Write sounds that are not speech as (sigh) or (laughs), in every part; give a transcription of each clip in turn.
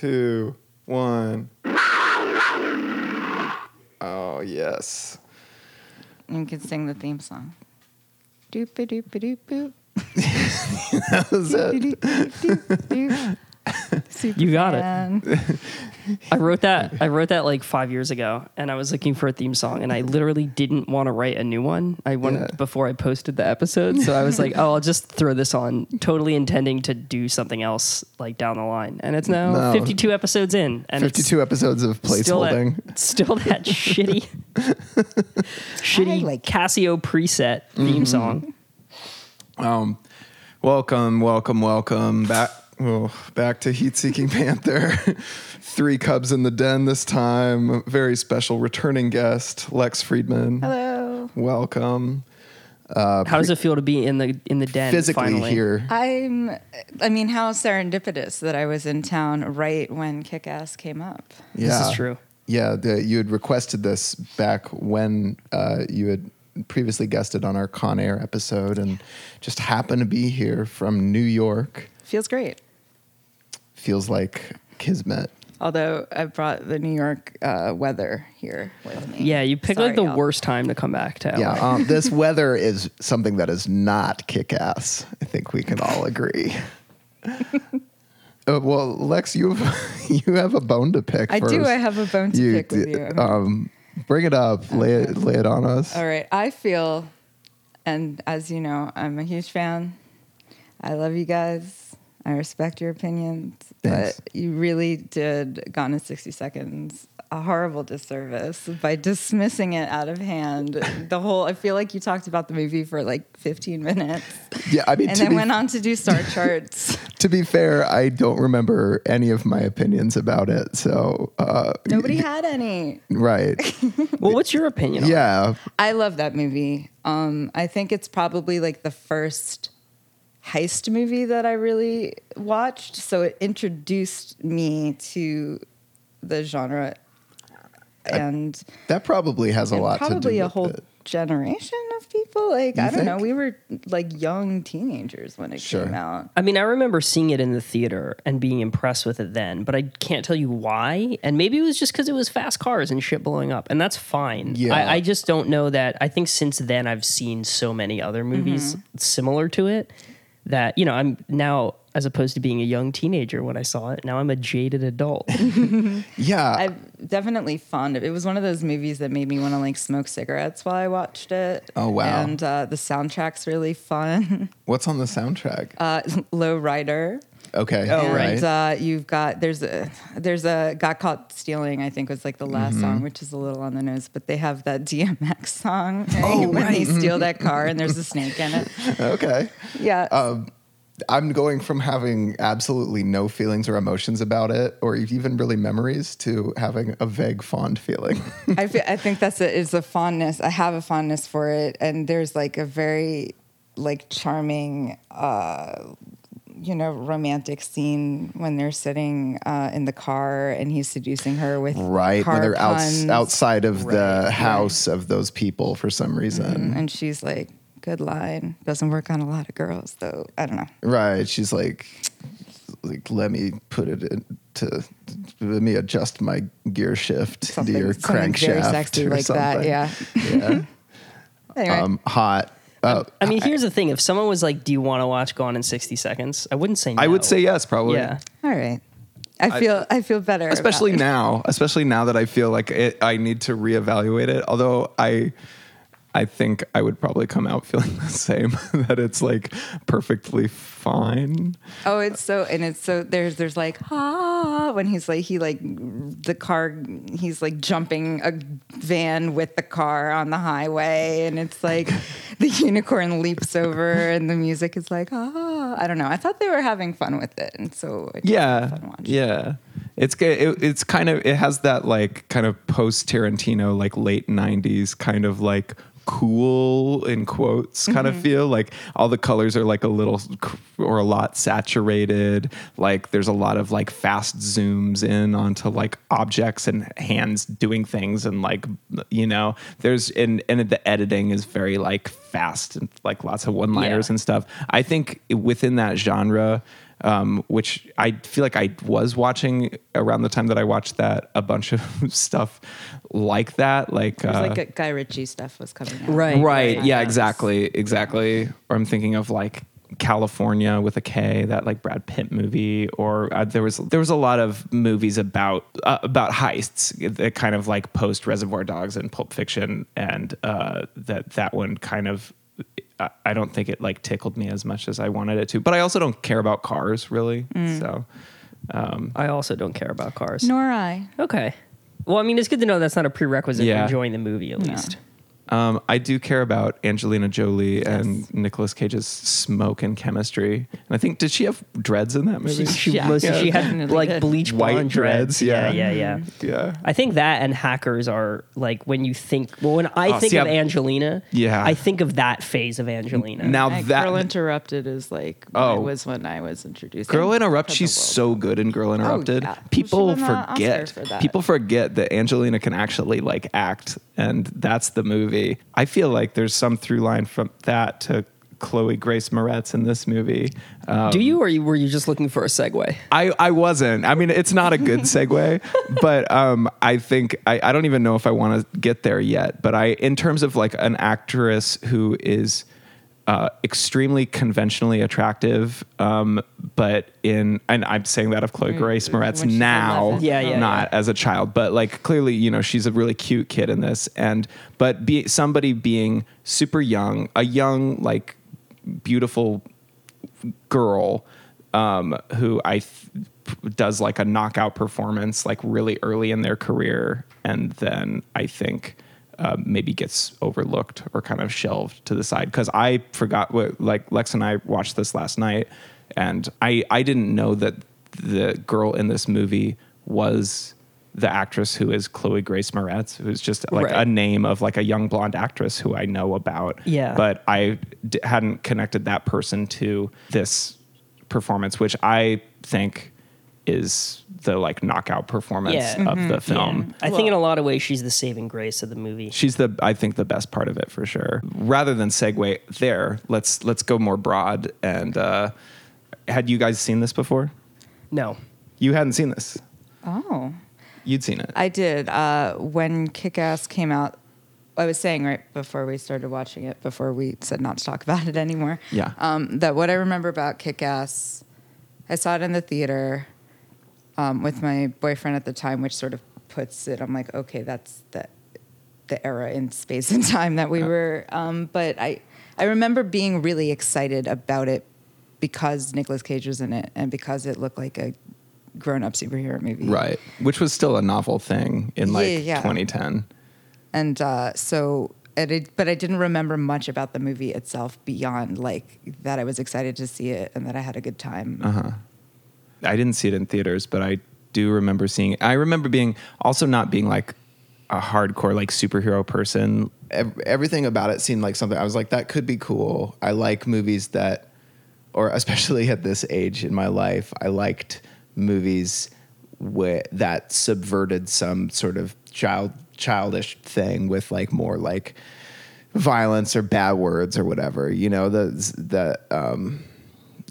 two, one. Oh yes. You can sing the theme song. Doop a doop a doop boop. (laughs) That was it. You got it. (laughs) I wrote that. I wrote that like five years ago, and I was looking for a theme song, and I literally didn't want to write a new one. I wanted Yeah. before I posted the episode, so I was like, "Oh, I'll just throw this on," totally intending to do something else like down the line. And it's now No. 52 episodes in, and it's 52 episodes of still placeholding. still that (laughs) shitty, shitty like- Casio preset Mm-hmm. theme song. Um, welcome, welcome, welcome back. Oh, back to Heat Seeking (laughs) Panther. Three Cubs in the Den this time. Very special returning guest, Lex Friedman. Hello. Welcome. How does it feel to be in the in the den Physically finally? here. I'm. I mean, how serendipitous that I was in town right when Kick Ass came up. Yeah. This is true. Yeah, the, you had requested this back when uh, you had previously guested on our Con Air episode and just happened to be here from New York. Feels great. Feels like Kismet. Although I brought the New York uh, weather here with me. Yeah, you picked like Sorry, the Al. worst time to come back to LA. Yeah, um, this weather is something that is not kick ass. I think we can all agree. Uh, well, Lex, you have, (laughs) you have a bone to pick. I do. I have a bone to pick with you. Um, bring it up. Lay it lay it on us. All right. I feel, and as you know, I'm a huge fan. I love you guys. I respect your opinions, Thanks. but you really did Gone in 60 Seconds a horrible disservice by dismissing it out of hand. The whole, I feel like you talked about the movie for like 15 minutes Yeah, I mean, and then be, went on to do star charts. (laughs) to be fair, I don't remember any of my opinions about it. So, uh, Nobody had any. right? (laughs) Well, what's your opinion? on? Yeah, I love that movie. Um, I think it's probably like the first heist movie that I really watched. So it introduced me to the genre, and, that probably has a lot to do probably a whole it. generation of people. Like You I don't know, we were like young teenagers when it Sure. came out. I mean, I remember seeing it in the theater and being impressed with it then, but I can't tell you why. And maybe it was just because it was fast cars and shit blowing up, and that's fine. Yeah. I, I just don't know that. I think since then I've seen so many other movies mm-hmm. similar to it that you know I'm now as opposed to being a young teenager when I saw it. Now I'm a jaded adult. (laughs) Yeah, I'm definitely fond of it. Was one of those movies that made me want to like smoke cigarettes while I watched it. Oh, wow. And uh, the soundtrack's really fun. (laughs) what's on the soundtrack? uh, (laughs) Low Rider. Okay, Oh, all right. And uh, you've got there's a there's a got caught stealing. I think was like the last Mm-hmm. song, which is a little on the nose. But they have that (laughs) DMX song Oh, when they steal that car and there's a snake in it. (laughs) okay. Yeah, Um, I'm going from having absolutely no feelings or emotions about it, or even really memories, to having a vague fond feeling. (laughs) I feel, I think that's a, is a fondness. I have a fondness for it, and there's like a very like charming, uh, you know, romantic scene when they're sitting uh, in the car and he's seducing her with right when they're outs outside of the house of those people for some reason. and she's like, "Good line. Doesn't work on a lot of girls, though." I don't know. Right. She's like, like, let me put it in to let me adjust my gear shift Something, to your crankshaft. or like that. something. Yeah. Yeah. (laughs) Anyway, um, hot. Oh, I mean, here's the thing: if someone was like, "Do you want to watch Gone in 60 Seconds?" I wouldn't say. No. I would say yes, probably. Yeah. all right. I feel I, feel better. about especially it. now especially now that i feel like it, i need to reevaluate it although i i think i would probably come out feeling (laughs) the same (laughs) that it's like perfectly fine. Oh, it's so and it's so there's there's like ah when he's like he like the car he's like jumping a van with the car on the highway and it's like (laughs) the unicorn leaps over and the music is like ah I don't know. I thought they were having fun with it and so yeah. yeah. It's it, it's kind of it has that like kind of post tarantino like late 90s kind of like cool in quotes kind of mm-hmm. feel. Like all the colors are like a little or a lot saturated. Like there's a lot of like fast zooms in onto like objects and hands doing things and like you know there's and and the editing is very like fast and like lots of one liners Yeah. and stuff. I think within that genre um, which I feel like I was watching around the time that I watched that a bunch of (laughs) stuff like that, like It was uh, like a Guy Ritchie stuff was coming out. Right. right, yeah, Yes. exactly, exactly. Or I'm thinking of like California with a K, that like Brad Pitt movie, or uh, there was there was a lot of movies about uh, about heists, that kind of like post Reservoir Dogs and Pulp Fiction, and uh, that that one kind of. I- I don't think it like tickled me as much as I wanted it to, but I also don't care about cars really. So, um, I also don't care about cars. Nor I. Okay. Well, I mean, it's good to know that's not a prerequisite Yeah. for enjoying the movie, at least. Um, I do care about Angelina Jolie and Nicolas Cage's smoke and chemistry. And I think did she have dreads in that movie? She, (laughs) Yeah. was, Yeah. she had like bleach White blonde dreads, Yeah, yeah. yeah, yeah. yeah. I think that and hackers are like when you think. Well, when I Oh, think see, of I'm- Angelina, Yeah. I think of that phase of Angelina. Now Like, that Girl Interrupted is like Oh. it was when I was introduced. Girl Interrupted. She's so good in Girl Interrupted. yeah. People She won the Oscar forget. for. People forget that Angelina can actually like act, and that's the movie. I feel like there's some through line from that to Chloe Grace Moretz in this movie. Um, Do you, or were you just looking for a segue? I, I wasn't. I mean, it's not a good (laughs) segue, but um, I think I, I don't even know if I want to get there yet. But I, in terms of like an actress who is uh, extremely conventionally attractive, um, but in and I'm saying that of Chloe Grace Moretz now, Yeah, yeah, not as a child, but like clearly, you know, she's a really cute kid in this, and but be somebody being super young, a young like beautiful girl um, who I th- does like a knockout performance like really early in their career, and then I think uh, maybe gets overlooked or kind of shelved to the side because I forgot what like Lex and I watched this last night, and I I didn't know that the girl in this movie was the actress who is Chloe Grace Moretz, who's just like Right. a name of like a young blonde actress who I know about. Yeah. But I d- hadn't connected that person to this performance, which I think is the like knockout performance Yeah. of the film. I think in a lot of ways she's the saving grace of the movie. She's the I think the best part of it for sure. Rather than segue there, let's let's go more broad. And uh, had you guys seen this before? No. You hadn't seen this. Oh, You'd seen it. I did. Uh, when Kick Ass came out, I was saying right before we started watching it, before we said not to talk (laughs) about it anymore. Yeah. Um, that what I remember about Kick Ass, I saw it in the theater um, with my boyfriend at the time, which sort of puts it. I'm like, okay, that's the the era in space and time that we were. Um, but I I remember being really excited about it because Nicolas Cage was in it and because it looked like a grown up superhero movie. right. Which was still a novel thing in like Yeah, yeah. 2010. and uh, so and it, but I didn't remember much about the movie itself beyond like that I was excited to see it and that I had a good time. Uh-huh. I didn't see it in theaters, but I do remember seeing it. I remember being also not being like a hardcore like superhero person. everything about it seemed like something I was like, that could be cool. I like movies that, or especially at this age in my life, I liked movies that subverted some sort of child childish thing with like more like violence or bad words or whatever. You know, the the um,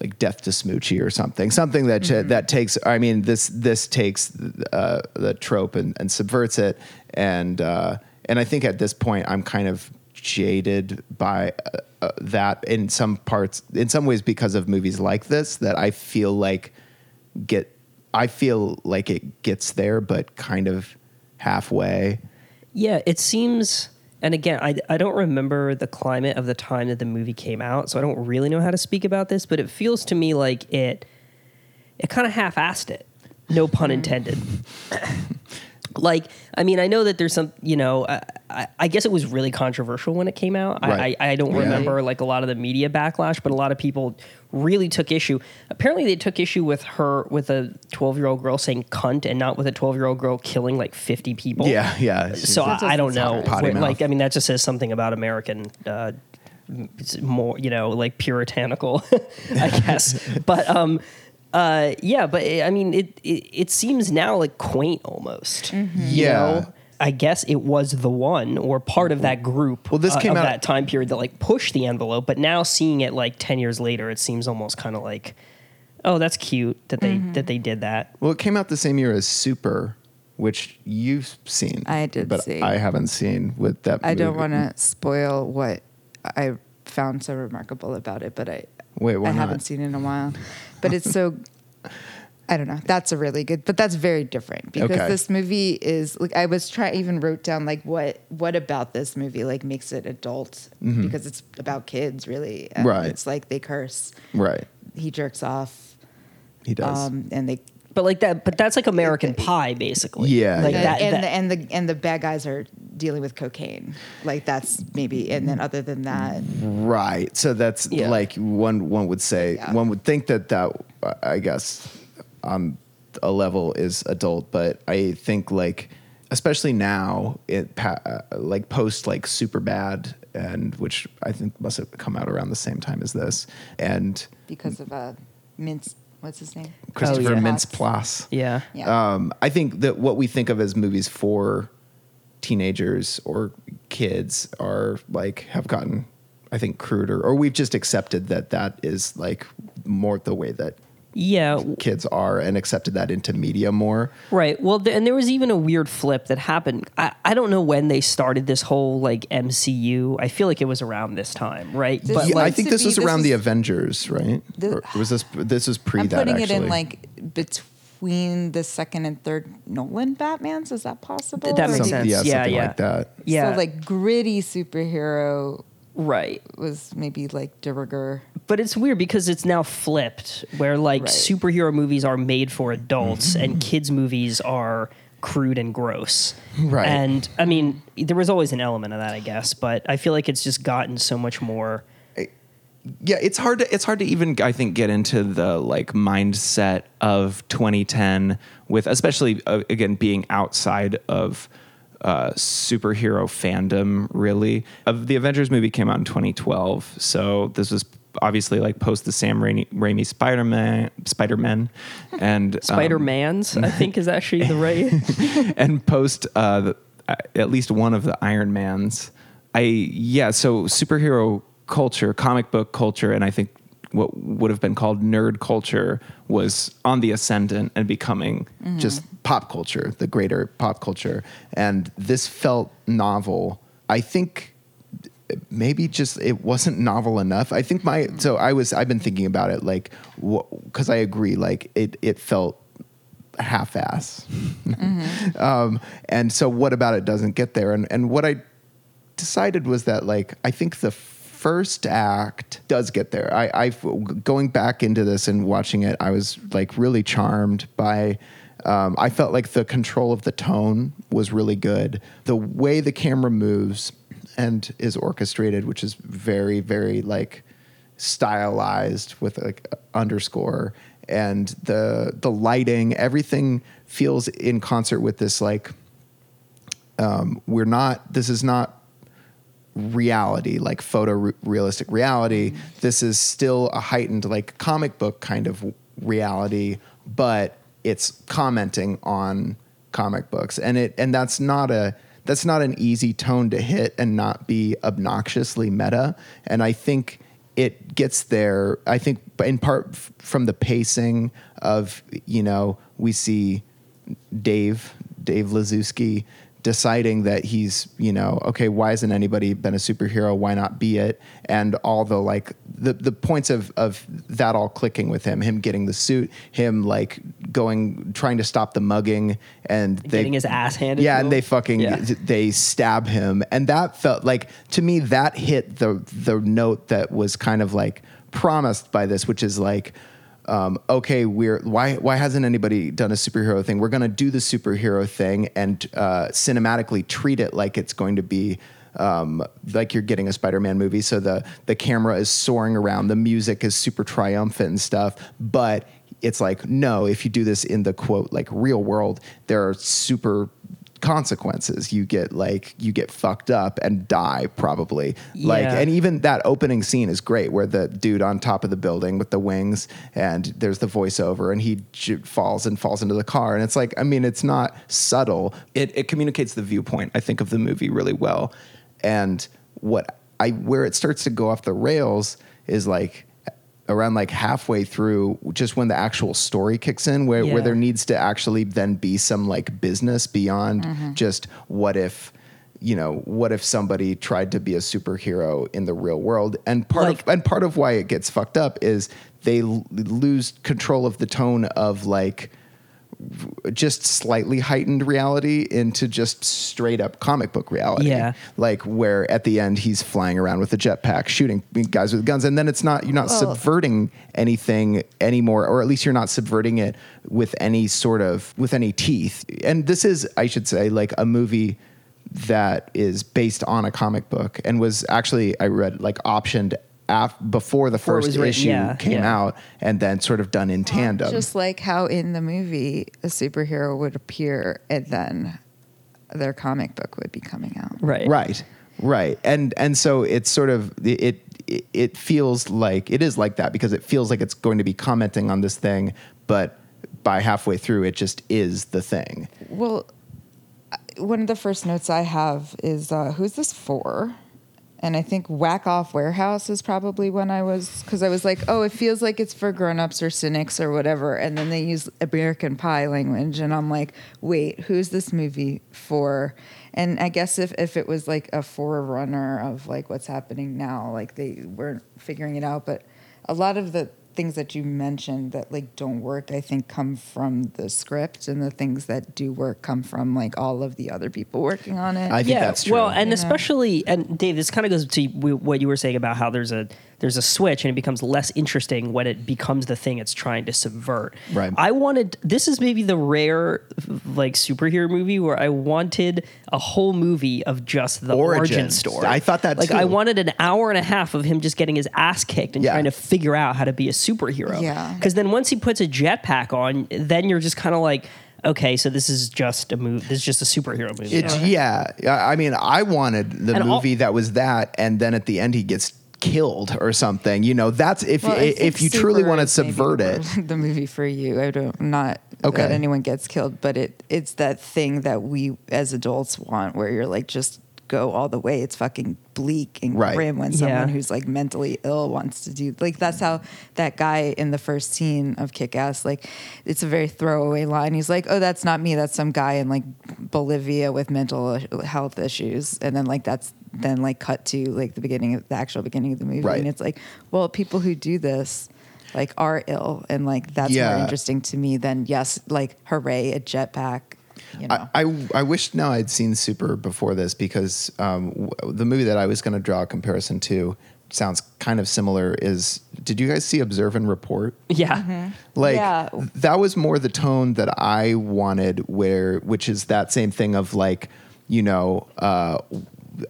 like death to Smoochy or something, something that that takes. I mean, this this takes uh, the trope and, and subverts it, and uh, and I think at this point I'm kind of jaded by uh, uh, that in some parts, in some ways because of movies like this that I feel like get. I feel like it gets there, but kind of halfway. Yeah, it seems. And again, I, I don't remember the climate of the time that the movie came out, so I don't really know how to speak about this. But it feels to me like it it kind of half-assed it. No pun hmm. intended. (laughs) like, I mean, I know that there's some, you know, I, I, I guess it was really controversial when it came out. Right. I, I, I don't Yeah. remember like a lot of the media backlash, but a lot of people really took issue. Apparently, they took issue with her with a 12 year old girl saying "cunt" and not with a 12 year old girl killing like 50 people. Yeah, yeah. So I, I don't know. Potty Like, I mean, that just says something about American. Uh, more, you know, like puritanical, (laughs) I guess. but um, uh, yeah, but eh, I mean, it, it it seems now like quaint almost. You Yeah. know? I guess it was the one or part of that group. Well, this uh, came of out- that time period that like pushed the envelope. But now seeing it like ten years later, it seems almost kind of like Oh, that's cute that they Mm-hmm. that they did that. Well, it came out the same year as Super, which you've seen. I did but see. I haven't seen with that. I don't want to spoil what I found so remarkable about it, but I Wait, why I not? haven't seen it in a while. But it's so I don't know. That's a really good, but that's very different because Okay. this movie is like I was trying even wrote down like what what about this movie like makes it adult because it's about kids really. Mm-hmm. Right. It's like they curse, Right. he jerks off, He does. um, and they But like that, but that's like American Pie, basically. Yeah, like yeah. that. and that- the, and the and the bad guys are dealing with cocaine. Like that's maybe, and then other than that, Right. So that's Yeah. like one one would say Yeah. one would think that that uh, I guess on a level is adult, but I think like especially now it uh, like post like super bad and which I think must have come out around the same time as this and because of uh, Mintz, what's his name? Christopher yeah. Mintz Plasse. yeah. Yeah. Um, I think that what we think of as movies for teenagers or kids are like have gotten, I think, cruder, or we've just accepted that that is like more the way that Yeah. kids are and accepted that into media more. Right. Well, th- and there was even a weird flip that happened. I, I don't know when they started this whole like MCU. I feel like it was around this time, right? This- but Yeah, like, I think this be- was this around the Avengers, right? This- or was this this was pre I'm that putting actually? it in like between the second and third Nolan Batmans. Is that possible? That makes do- sense. Yeah, Yeah, something yeah. like that. yeah, So like gritty superhero right. was maybe like de rigueur. But it's weird because it's now flipped, where like Right. superhero movies are made for adults and kids movies are crude and gross. Right. And I mean, there was always an element of that, I guess, but I feel like it's just gotten so much more. yeah it's hard to it's hard to even i think get into the like mindset of 2010 with especially uh, again being outside of uh, superhero fandom really of the avengers movie came out in 2012 so this was obviously like post the sam raimi, raimi spider-man spider-man (laughs) and um, Spider Man's, I think, is actually the right. (laughs) and post uh, the, uh, at least one of the Iron Mans. I yeah, so superhero culture, comic book culture, and I think what would have been called nerd culture was on the ascendant and becoming mm-hmm. just pop culture, the greater pop culture. And this felt novel. I think maybe just it wasn't novel enough. I think my mm-hmm. so I was I've been thinking about it like because I agree like it it felt half-ass. Mm-hmm. (laughs) um, and so what about it doesn't get there? And and what I decided was that like I think the first act does get there. I, I going back into this and watching it, I was like really charmed by. Um, I felt like the control of the tone was really good. The way the camera moves and is orchestrated, which is very very like stylized with like underscore and the the lighting, everything feels in concert with this like um, we're not this is not reality like photo re- realistic reality. Mm-hmm. This is still a heightened like comic book kind of reality but it's commenting on comic books. And it and that's not a that's not an easy tone to hit and not be obnoxiously meta. And i think it gets there. I think in part f- from the pacing of you know we see Dave, Dave Lizewski, deciding that he's, you know, okay, why hasn't anybody been a superhero? Why not be it? And all the like the, the points of of that all clicking with him, him getting the suit, him like going trying to stop the mugging and they, Getting his ass handed Yeah, and they fucking Yeah. they stab him. And that felt like to me that hit the the note that was kind of like promised by this, which is like um, okay, we're why why hasn't anybody done a superhero thing? We're going to do the superhero thing and uh, cinematically treat it like it's going to be um, like you're getting a Spider-Man movie. So the the camera is soaring around, the music is super triumphant and stuff, but it's like no, if you do this in the quote like real world, there are super consequences. You get like you get fucked up and die probably. Like and even that opening scene is great where the dude on top of the building with the wings and there's the voiceover and he j- falls and falls into the car. And it's like i mean it's not subtle. It, it communicates the viewpoint i think of the movie really well. And what i where it starts to go off the rails is like around like halfway through, just when the actual story kicks in, where Yeah. where there needs to actually then be some like business beyond Mm-hmm. just what if. You know, what if somebody tried to be a superhero in the real world? And part Like- of and part of why it gets fucked up is they l- lose control of the tone of like just slightly heightened reality into just straight up comic book reality. Yeah. Like where at the end he's flying around with a jetpack shooting guys with guns and then it's not you're not Well- subverting anything anymore or at least you're not subverting it with any sort of with any teeth. And this is I should say like a movie that is based on a comic book and was actually I read like optioned af- before the Before it first written, issue yeah, came yeah. out and then sort of done in tandem. Just like how in the movie a superhero would appear and then their comic book would be coming out. Right. right right and and so it's sort of it, it it feels like it is like that because it feels like it's going to be commenting on this thing but by halfway through it just is the thing Well, one of the first notes I have is uh, who's this for? And I think Whack Off Warehouse is probably when I was, because I was like, oh, it feels like it's for grown-ups or cynics or whatever. And then they use American Pie language. And I'm like, wait, who's this movie for? And I guess if, if it was like a forerunner of like what's happening now, like they weren't figuring it out. But a lot of the things that you mentioned that like don't work i think come from the script and the things that do work come from like all of the other people working on it I think yeah, that's true. Well, and You know? especially, and Dave, this kind of goes to what you were saying about how there's a there's a switch and it becomes less interesting when it becomes the thing it's trying to subvert. Right. I wanted this is maybe the rare like superhero movie where I wanted a whole movie of just the origin Origins. story. I thought that like too. I wanted an hour and a half of him just getting his ass kicked and Yeah. trying to figure out how to be a superhero. Yeah. Because then once he puts a jetpack on, then you're just kind of like. Okay, so this is just a movie. This is just a superhero movie. it's yeah I I mean I wanted the And all- movie that was that and then at the end he gets killed or something you know that's if Well, I if you truly want to subvert it (laughs) the movie for you i don't not Okay. that anyone gets killed but it it's that thing that we as adults want where you're like just go all the way it's fucking bleak and Right. grim when someone Yeah. who's like mentally ill wants to do like that's how that guy in the first scene of kick ass like it's a very throwaway line he's like oh that's not me that's some guy in like bolivia with mental health issues and then like that's then like cut to like the beginning of the actual beginning of the movie Right. and it's like well people who do this like are ill and like that's Yeah. more interesting to me than yes like hooray a jetpack you know I, I, I wish now I'd seen Super before this because um, w- the movie that I was going to draw a comparison to sounds kind of similar. Is did you guys see Observe and Report? yeah. Like Yeah. that was more the tone that I wanted, where which is that same thing of like you know uh,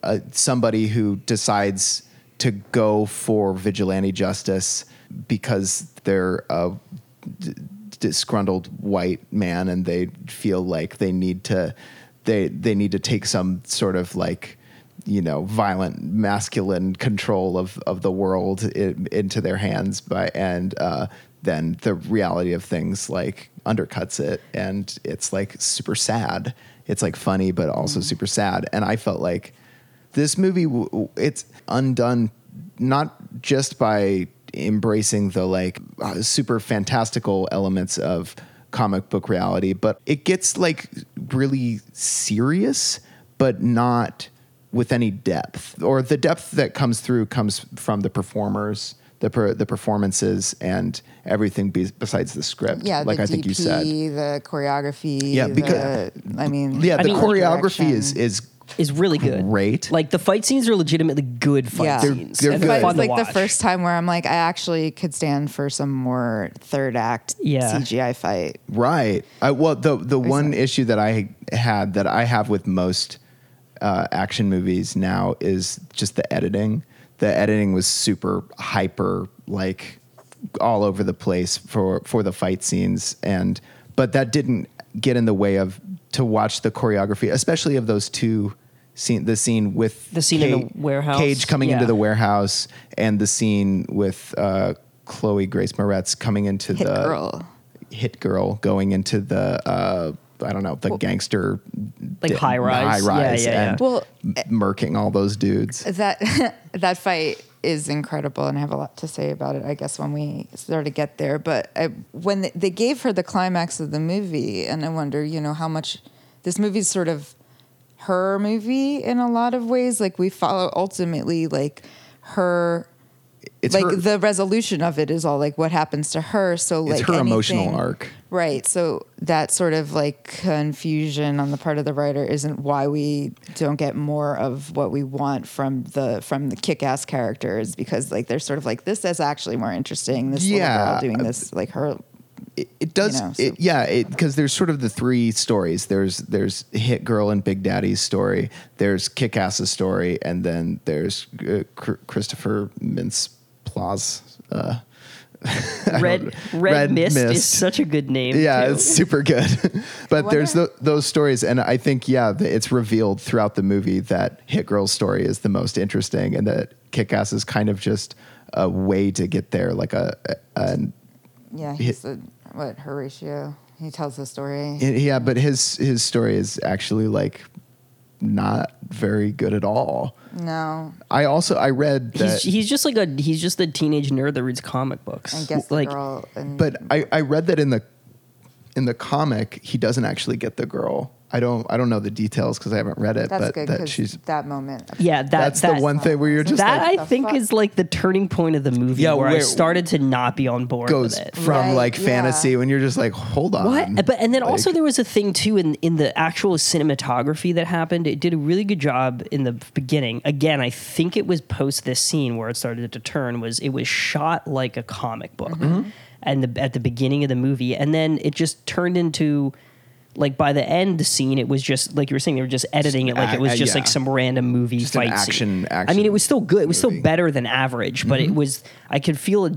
uh, somebody who decides to go for vigilante justice because they're a d- disgruntled white man and they feel like they need to they they need to take some sort of like you know violent masculine control of of the world i into their hands by and uh then the reality of things like undercuts it and it's like super sad. It's like funny but also super sad. And i felt like this movie it's undone not just by embracing the like uh, super fantastical elements of comic book reality but it gets like really serious but not with any depth. Or the depth that comes through comes from the performers the per, the performances and everything be, besides the script yeah like the i DP, think you said. the choreography Yeah, because- the, i mean yeah I the mean- choreography is is is really good. Great. Like the fight scenes are legitimately good fight Yeah. They're- scenes. they're and good. But fun it's to like the watch. first time where I'm like, I actually could stand for some more third act Yeah. CGI fight. Right. I, well, the the one so. issue that I had that I have with most uh, action movies now is just the editing. The editing was super hyper, like all over the place for for the fight scenes, and but that didn't get in the way of to watch the choreography, especially of those two. Scene, the scene with The scene in the warehouse? Cage coming into the warehouse, and the scene with uh, Chloe Grace Moretz coming into Hit the girl. hit girl going into the uh, I don't know the gangster Like di- high rise. high rise, Yeah, yeah, yeah. and Well, m- murking all those dudes. That (laughs) that fight is incredible, and I have a lot to say about it. I guess when we start to get there, but I, when they, gave her the climax of the movie, and I wonder, you know, how much this movie's sort of her movie in a lot of ways. Like we follow ultimately like her. It's like her- the resolution of it is all like what happens to her. So It's like her emotional arc. Right. So that sort of like confusion on the part of the writer isn't why we don't get more of what we want from the from the kick-ass characters because like they're sort of like this is actually more interesting. This Yeah. little girl doing this like her. it, it does know, so- it, yeah because there's sort of the three stories there's there's hit girl and big daddy's story there's kick-ass's story and then there's uh, Chr- christopher mintz plasse uh, (laughs) Red Red, Mist, is such a good name. yeah too. it's super good (laughs) but there's wonder- tho- those stories and i think yeah it's revealed throughout the movie that hit girl's story is the most interesting and that kick-ass is kind of just a way to get there like a, a an Yeah, he's a, what Horatio. He tells the story. Yeah, but his his story is actually like not very good at all. No, I also I read that, He's, he's just like a he's just a teenage nerd that reads comic books. I guess the like girl. And but I I read that in the in the comic he doesn't actually get the girl. I don't I don't know the details because I haven't read it, that's but good that because she's that moment. yeah, that that's that, the one thing where you're just that like I think fuck? is like the turning point of the movie Yeah, where, I started to not be on board goes with it. from Right, like yeah. fantasy when you're just like hold on. What? But and then Like, also there was a thing too in in the actual cinematography that happened. It did a really good job in the beginning. Again, I think it was post this scene where it started to turn. Was it was shot like a comic book, Mm-hmm. And the, at the beginning of the movie, and then it just turned into. Like by the end the scene, it was just like you were saying. They were just editing it like it was just uh, yeah. like some random movie Just an fight action- scene. I mean, it was still good. It was movie. still better than average, but it mm-hmm. was. I could feel a,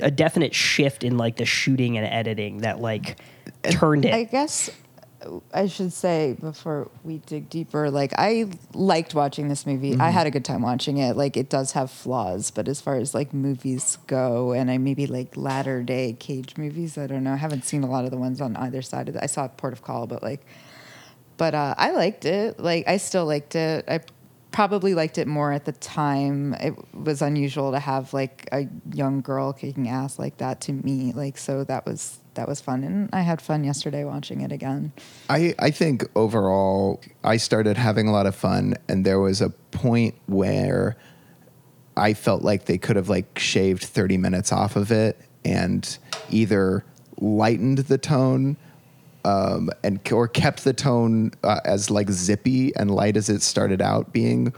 a definite shift in like the shooting and editing that like turned it. I guess I should say before we dig deeper, like I liked watching this movie. Mm-hmm. I had a good time watching it. Like it does have flaws, but as far as like movies go, and I maybe like latter day Cage movies, I don't know. I haven't seen a lot of the ones on either side of it. I saw Port of Call, but like, but uh, I liked it. Like I still liked it. I probably liked it more at the time. It was unusual to have like a young girl kicking ass like that to me. Like so that was that was fun, and I had fun yesterday watching it again. I, I think overall, I started having a lot of fun, and there was a point where I felt like they could have like shaved 30 minutes off of it and either lightened the tone um, and or kept the tone uh, as like zippy and light as it started out being,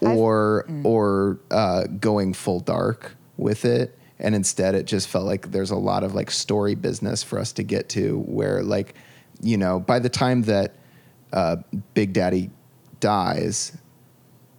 or or uh, going full dark with it. And instead, it just felt like there's a lot of like story business for us to get to. Where like, you know, by the time that uh, Big Daddy dies,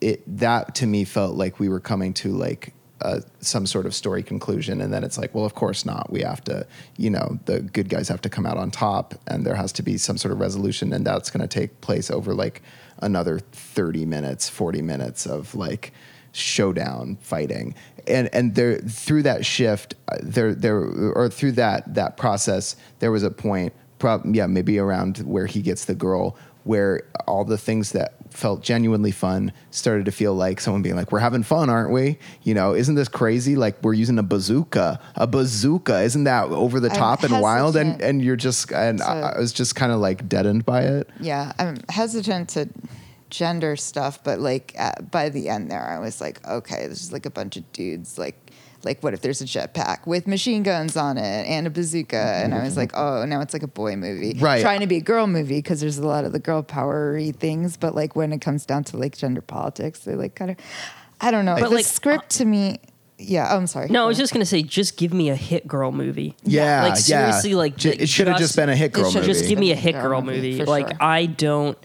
it that to me felt like we were coming to like uh, some sort of story conclusion, and then it's like, well, of course not. We have to, you know, the good guys have to come out on top, and there has to be some sort of resolution, and that's going to take place over like another thirty minutes, forty minutes of like showdown fighting, and and there through that shift, uh, there there or through that that process, there was a point, prob- yeah, maybe around where he gets the girl where all the things that felt genuinely fun started to feel like someone being like, "We're having fun, aren't we? You know, isn't this crazy? Like we're using a bazooka, a bazooka. Isn't that over the I'm top and wild?" And and you're just and I, I was just kind of like deadened by it. Yeah, I'm hesitant to gender stuff, but like at, by the end there, I was like, okay, this is like a bunch of dudes. Like, like what if there's a jetpack with machine guns on it and a bazooka? And I was like, (laughs) oh, now it's like a boy movie, Right. Trying to be a girl movie because there's a lot of the girl powery things, but like when it comes down to like gender politics, they like kind of, I don't know. But, the like, script to me, yeah. Oh, I'm sorry. No, I was just gonna say, just give me a hit girl movie. Yeah, like yeah. seriously, like J- it should have just been a hit girl It movie. Just give me a hit Girl girl movie, movie. Like sure. I don't.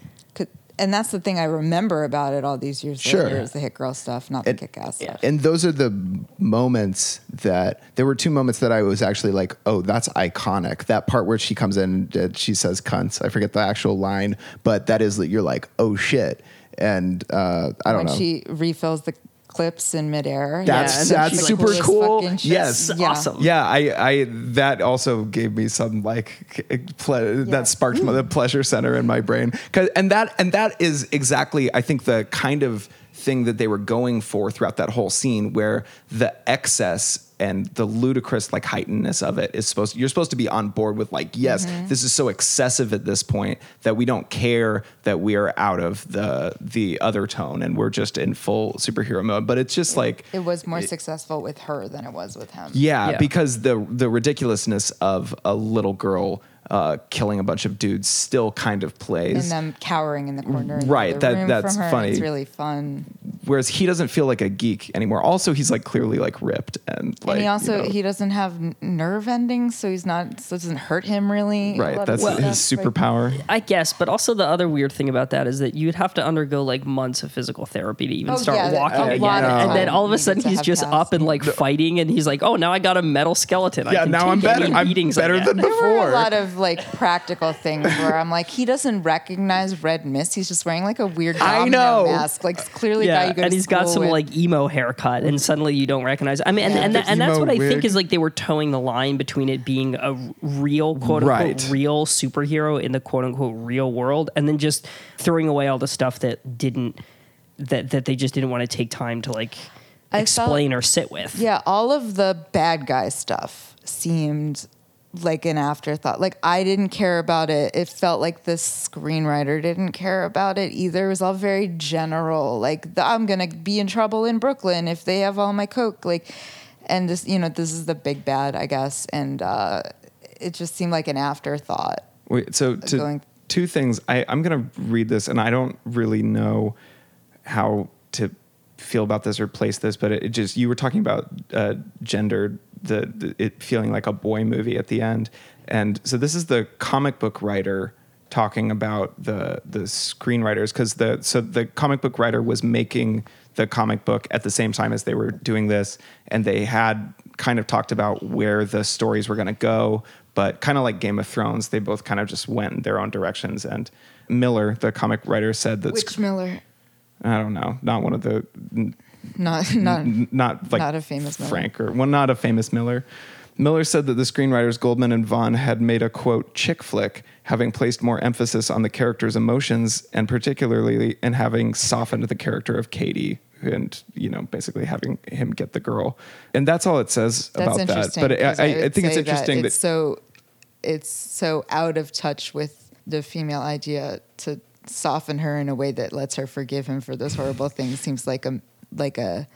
And that's the thing I remember about it all these years Sure. later is the hit girl stuff, not the And- kick ass stuff. And those are the moments that there were two moments that I was actually like, oh, that's iconic. That part where she comes in and she says cunts. I forget the actual line, but that is that you're like, oh shit. And uh, I don't when know. she refills the clips in midair. That's and then that's she's like, super cool. fucking shit. Yes. Yeah. awesome. Yeah, I, I that also gave me some like ple- that sparked my, the pleasure center in my brain. 'Cause- and that and that is exactly I think the kind of thing that they were going for throughout that whole scene, where the excess and the ludicrous like heightenedness of it is supposed you're supposed to be on board with like yes mm-hmm. this is so excessive at this point that we don't care that we are out of the the other tone and we're just in full superhero mode but it's just like It was more successful with her than it was with him. yeah, Yeah. because the the ridiculousness of a little girl uh, killing a bunch of dudes still kind of plays. And them cowering in the corner. in the Right, that- that's from her. funny. It's really fun. Whereas he doesn't feel like a geek anymore. Also, he's like clearly like ripped and like and he also you know, he doesn't have nerve endings, so he's not. So it doesn't hurt him really. a right. That's stuff. his Like, superpower. I guess, but also the other weird thing about that is that you'd have to undergo like months of physical therapy to even Oh, start yeah, walking again. lot and then all of a sudden he's just passed. up and like fighting, and he's like, "Oh, now I got a metal skeleton. I Yeah, can now I'm take better. I'm beatings better get." than There were before. a lot of like practical things where I'm like, he doesn't recognize Red Mist. He's just wearing like a weird I know. mask. Like it's clearly a guy yeah, you go and to he's got some with. like emo haircut, and suddenly you don't recognize. I mean, and Yeah. and, The that, and that's emo what I think is like they were towing the line between it being a real quote unquote Right. real superhero in the quote unquote real world, and then just throwing away all the stuff that didn't that that they just didn't want to take time to like I explain or sit with. Yeah, all of the bad guy stuff seemed like an afterthought. Like I didn't care about it. It felt like the screenwriter didn't care about it either. It was all very general. Like the, I'm gonna be in trouble in Brooklyn if they have all my coke. Like, and this, you know, this is the big bad, I guess. And uh, it just seemed like an afterthought. Wait, so to, going- two things. I, I'm to read this, and I don't really know how to feel about this or place this, but it, it just you were talking about uh, gendered the, the it feeling like a boy movie at the end, and so this is the comic book writer talking about the the screenwriters because the so the comic book writer was making the comic book at the same time as they were doing this. And they had kind of talked about where the stories were going to go but kind of like game of thrones they both kind of just went in their own directions. And miller the comic writer said that Which Miller? i don't know not one of the Not not. n- not like Not a famous Miller. or well not a famous miller miller said that the screenwriters goldman and vaughn had made a quote chick flick having placed more emphasis on the character's emotions and particularly and having softened the character of katie and you know basically having him get the girl and that's all it says That's about that but I, I, I think it's that interesting that, it's so it's so out of touch with the female idea to soften her in a way that lets her forgive him for those horrible things seems like a like a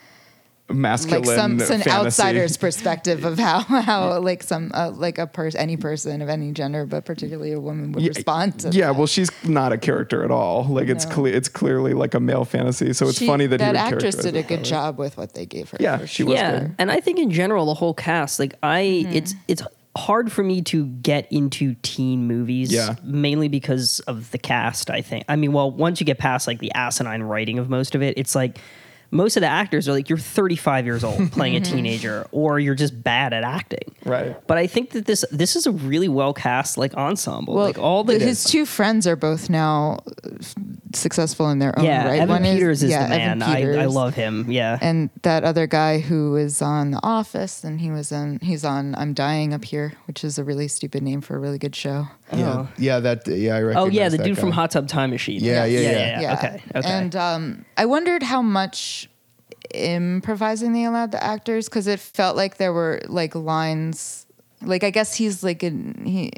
masculine like some, some outsider's (laughs) perspective of how how like some uh, like a person any person of any gender but particularly a woman would Yeah, respond to yeah that. well she's not a character at all like it's clear it's clearly like a male fantasy so it's She- funny that that would actress did a good job with what they gave her Yeah, for she sure. was yeah, good. and I think in general the whole cast, like I, Mm-hmm. it's it's hard for me to get into teen movies. Yeah. mainly because of the cast. I think. I mean, well, once you get past like the asinine writing of most of it, it's like most of the actors are like you're 35 years old playing a (laughs) teenager, or you're just bad at acting. Right. But I think that this this is a really well cast like ensemble. Well, like all the his two friends are both now uh, successful in their own yeah, right. Evan One Peters is, yeah, the man. I, I love him. Yeah. and that other guy who is on The Office, and he was in he's on I'm Dying Up Here, which is a really stupid name for a really good show. Yeah, Oh. yeah, that yeah, I Oh recognize yeah, the that dude from guy. Hot Tub Time Machine. Yeah, yeah, yeah. yeah. Okay, okay. And um, I wondered how much improvising they allowed the actors because it felt like there were like lines. Like I guess he's like a he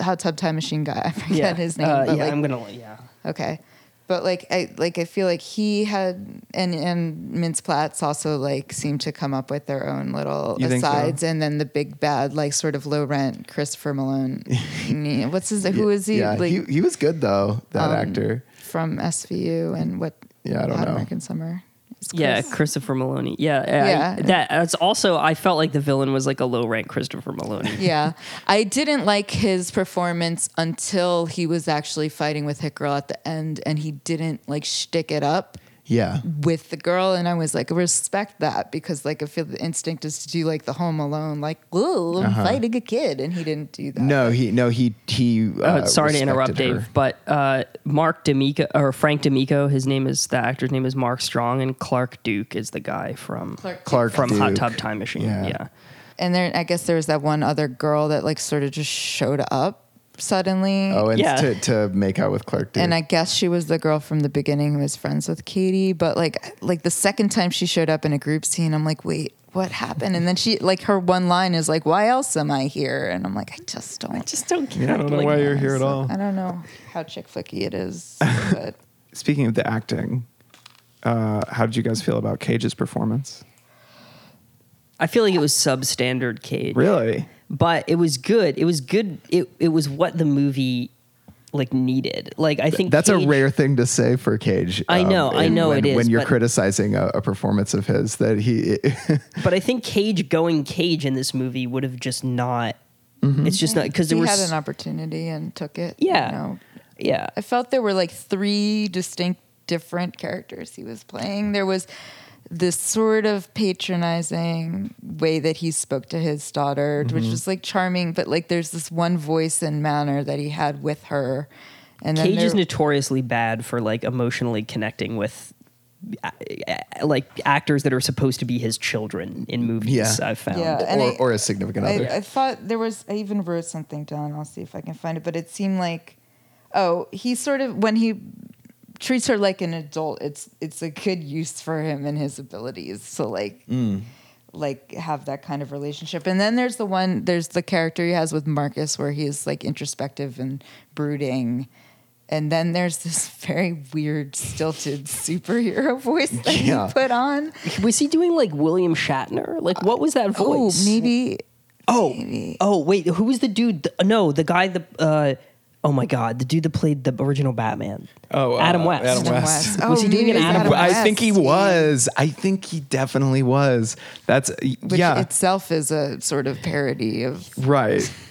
Hot Tub Time Machine guy. (laughs) I forget yeah, his name. Uh, but yeah, like, I'm gonna. Yeah. Okay. But like I like I feel like he had and and Mintz Plasse also like seemed to come up with their own little You think so? asides and then the big bad like sort of low rent Christopher Meloni. (laughs) What's his who is he Yeah, like he, he was good though. That um, actor. from SVU and what Yeah, I don't know. American Summer. Is Yeah, Christopher Meloni. Yeah, I- Yeah. that that's also. I felt like the villain was like a low rank Christopher Meloni. (laughs) yeah. I didn't like his performance until he was actually fighting with Hit Girl at the end and he didn't like shtick it up. Yeah. with the girl and I was like respect that because like I feel the instinct is to do like the home alone like whoa I'm fighting a kid and he didn't do that. Uh-huh. No, he no he he. Uh, Uh, sorry to interrupt, respected Dave, but uh, Mark D'Amico or Frank D'Amico, his name is the actor's name is Mark Strong, and Clark Duke is the guy from Clark Clark from Hot Tub Time Machine. Yeah. Yeah. And then I guess there was that one other girl that like sort of just showed up suddenly. Oh, and Yeah. to to make out with Clark Duke. and I guess she was the girl from the beginning who was friends with Katie. But like, like the second time she showed up in a group scene, I'm like, wait, what happened? And then she, like, her one line is like, "Why else am I here?" And I'm like, I just don't, I just don't care. Yeah, I don't know like, why you're here at all. I don't know how chick flicky it is, (laughs) but Speaking of the acting, uh, how did you guys feel about Cage's performance? I feel like it was substandard Cage. Really? But it was good. It was good. It it was what the movie like needed. Like I think That's a rare thing to say for Cage. I um, know, I know when, it is, When you're but- criticizing a, a performance of his, that he. (laughs) But I think Cage going Cage in this movie would have just not. Mm-hmm. It's just not because he was. had an opportunity and took it. Yeah. you know. yeah. I felt there were like three distinct different characters he was playing. There was this sort of patronizing way that he spoke to his daughter, which Mm-hmm. was like charming, but like there's this one voice and manner that he had with her. And then Cage is there- notoriously bad for like emotionally connecting with like actors that are supposed to be his children in movies. Yeah. I've found. Yeah. or, I- or a significant I, other. I thought there was. I even wrote something down. I'll see if I can find it. But it seemed like, oh, he sort of when he treats her like an adult, it's it's a good use for him and his abilities. So like, like have that kind of relationship. And then there's the one. There's the character he has with Marcus, where he's like introspective and brooding. And then there's this (laughs) very weird, stilted superhero (laughs) voice that Yeah. he put on. Was he doing like William Shatner? Like what was that Oh, voice? maybe. Oh, maybe. oh, wait. Who was the dude? The- no, the guy. The uh, oh my god, the dude that played the original Batman. Oh, uh, Adam West. Adam Adam West. West. Was he doing an it was Adam I think he was. I think he definitely was. That's which yeah. itself is a sort of parody of right. (laughs)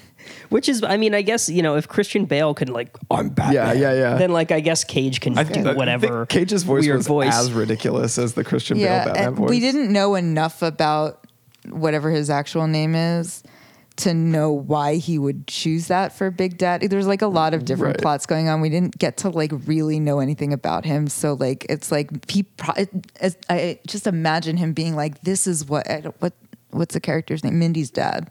Which is, I mean, I guess you know, if Christian Bale could like, I'm Batman. Yeah, yeah, yeah. Then like, I guess Cage can I do think, I whatever. think Cage's voice weird was voice. as ridiculous as the Christian yeah Bale Batman voice. we didn't know enough about whatever his actual name is to know why he would choose that for Big Daddy. There's like a lot of different Right. plots going on. We didn't get to like really know anything about him. So like it's like he pro- it, as- I just imagine him being like, "This is what I don't, what what's the character's name? Mindy's dad."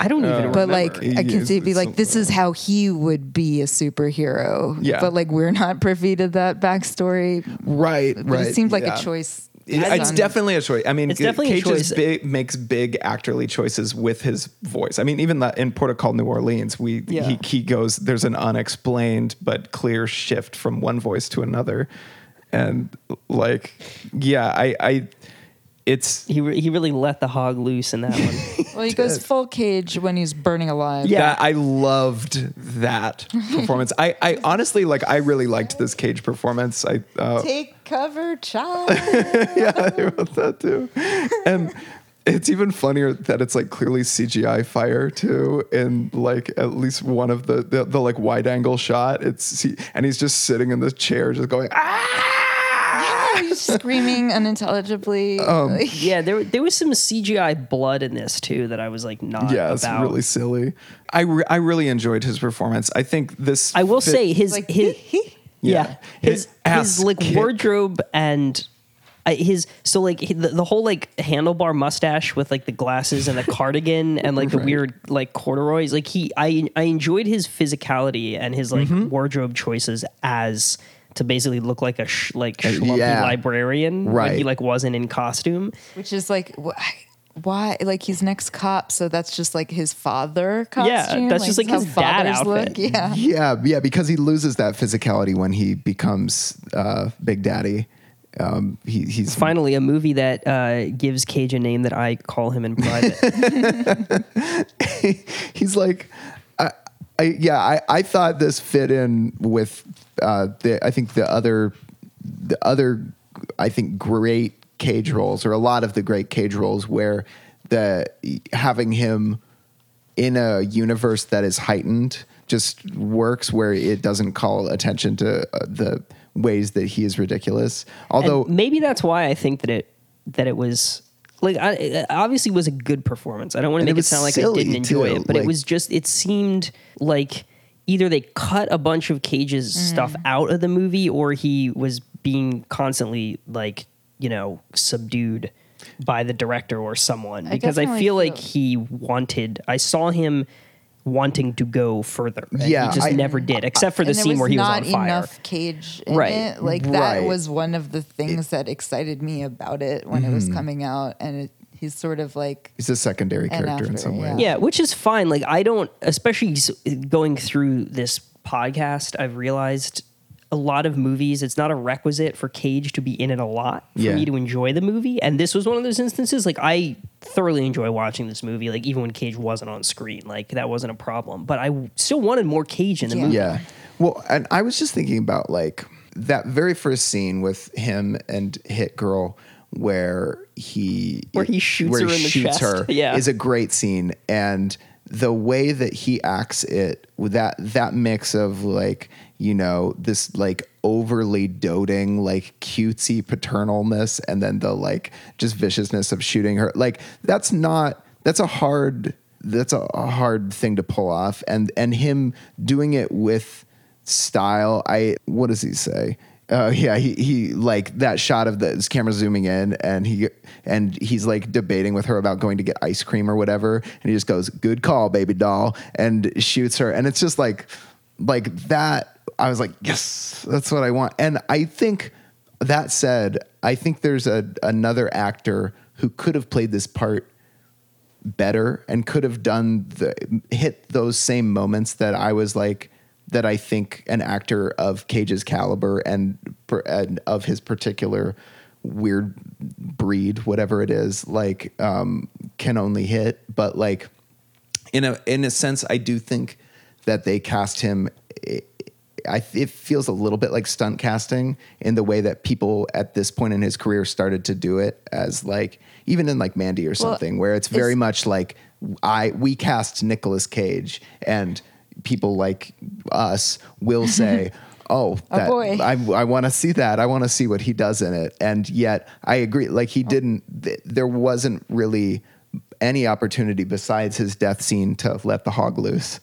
I don't even. Uh, remember. But like I can see it be like this is how he would be a superhero. Yeah. But like we're not privy to that backstory. Right, But right. it seemed like yeah. a choice. It- it's on- definitely a choice. I mean, It's definitely Cage is choice. big, makes big actorly choices with his voice. I mean, even in Port of Call New Orleans, we Yeah. he, he goes. There's an unexplained but clear shift from one voice to another, and like, yeah, I, I, it's he re- he really let the hog loose in that one. (laughs) Well, he goes full cage when he's burning alive. Yeah. That, I loved that (laughs) performance. I, I honestly like. I really liked this Cage performance. I uh, Take cover, child. (laughs) yeah, I wrote that too. And it's even funnier that it's like clearly CGI fire too, in like at least one of the the, the like wide angle shot. It's he, and he's just sitting in the chair, just going ah. He's screaming unintelligibly. Um, Like, yeah, there there was some CGI blood in this too that I was like not Yeah, it's about. really silly. I re- I really enjoyed his performance. I think this. I will fit- say his like his (laughs) Yeah. yeah, his His his like kick. wardrobe and uh, his so like he- the, the whole like handlebar mustache with like the glasses and the (laughs) cardigan and like the Right. weird like corduroys like he I I enjoyed his physicality and his like Mm-hmm. wardrobe choices as to basically look like a sh- like Uh, schlumpy yeah. librarian when Right. he like wasn't in costume which is like wh- why? Like he's next cop, so that's just like his father costume. that's just, like, his dad fathers outfit. Yeah. Yeah, yeah, because he loses that physicality when he becomes uh, Big Daddy. Um, he, he's finally a movie that uh, gives Cage a name that I call him in private (laughs) he's like, I, yeah, I, I thought this fit in with uh, the, I think the other, the other, I think great cage roles or a lot of the great cage roles where the having him in a universe that is heightened just works where it doesn't call attention to uh, the ways that he is ridiculous. Although And maybe that's why I think that it that it was like I, it obviously was a good performance. I don't want to And it make it, was sound like I silly, didn't enjoy too, it, but like- it was just it seemed like either they cut a bunch of Cage's mm. stuff out of the movie or he was being constantly like, you know, subdued by the director or someone I because I, definitely feel like feel- he wanted I saw him wanting to go further. and Yeah, he just I- never did, except for the scene was where he was on fire. enough cage in Right. it. Like Right. that was one of the things that excited me about it when it Mm-hmm. was coming out, and it, he's sort of like he's a secondary And character in some yeah. way. Yeah, which is fine. Like I don't, especially going through this podcast, I've realized a lot of movies. It's not a requisite for Cage to be in it a lot for Yeah. me to enjoy the movie. And this was one of those instances. Like I thoroughly enjoy watching this movie. Like even when Cage wasn't on screen, like that wasn't a problem. But I still wanted more Cage in the Yeah. movie. Yeah. Well, and I was just thinking about like that very first scene with him and Hit Girl where he Where he shoots her in the shoots chest. her (laughs) Yeah. is a great scene and the way that he acts it with that that mix of like you know this like overly doting like cutesy paternalness and then the like just viciousness of shooting her. Like that's not that's a hard that's a, a hard thing to pull off. And and him doing it with style i what does he say? Uh, yeah, he, he like that shot of the his camera zooming in and he and he's like debating with her about going to get ice cream or whatever. And he just goes good call baby doll and shoots her. And it's just like like that I was like yes that's what I want and I think that said I think there's a another actor who could have played this part better and could have done the hit those same moments that I was like that I think an actor of Cage's caliber and, and of his particular weird breed, whatever it is, like um, can only hit. But like in a in a sense, I do think that they cast him. I it feels a little bit like stunt casting in the way that people at this point in his career started to do it as like even in like Mandy or something where it's very it's- much like I we cast Nicolas Cage and people like us will (laughs) say oh Oh, that. I I want to see that. I want to see what he does in it. And yet I agree like he oh. didn't th- there wasn't really any opportunity besides his death scene to let the hog loose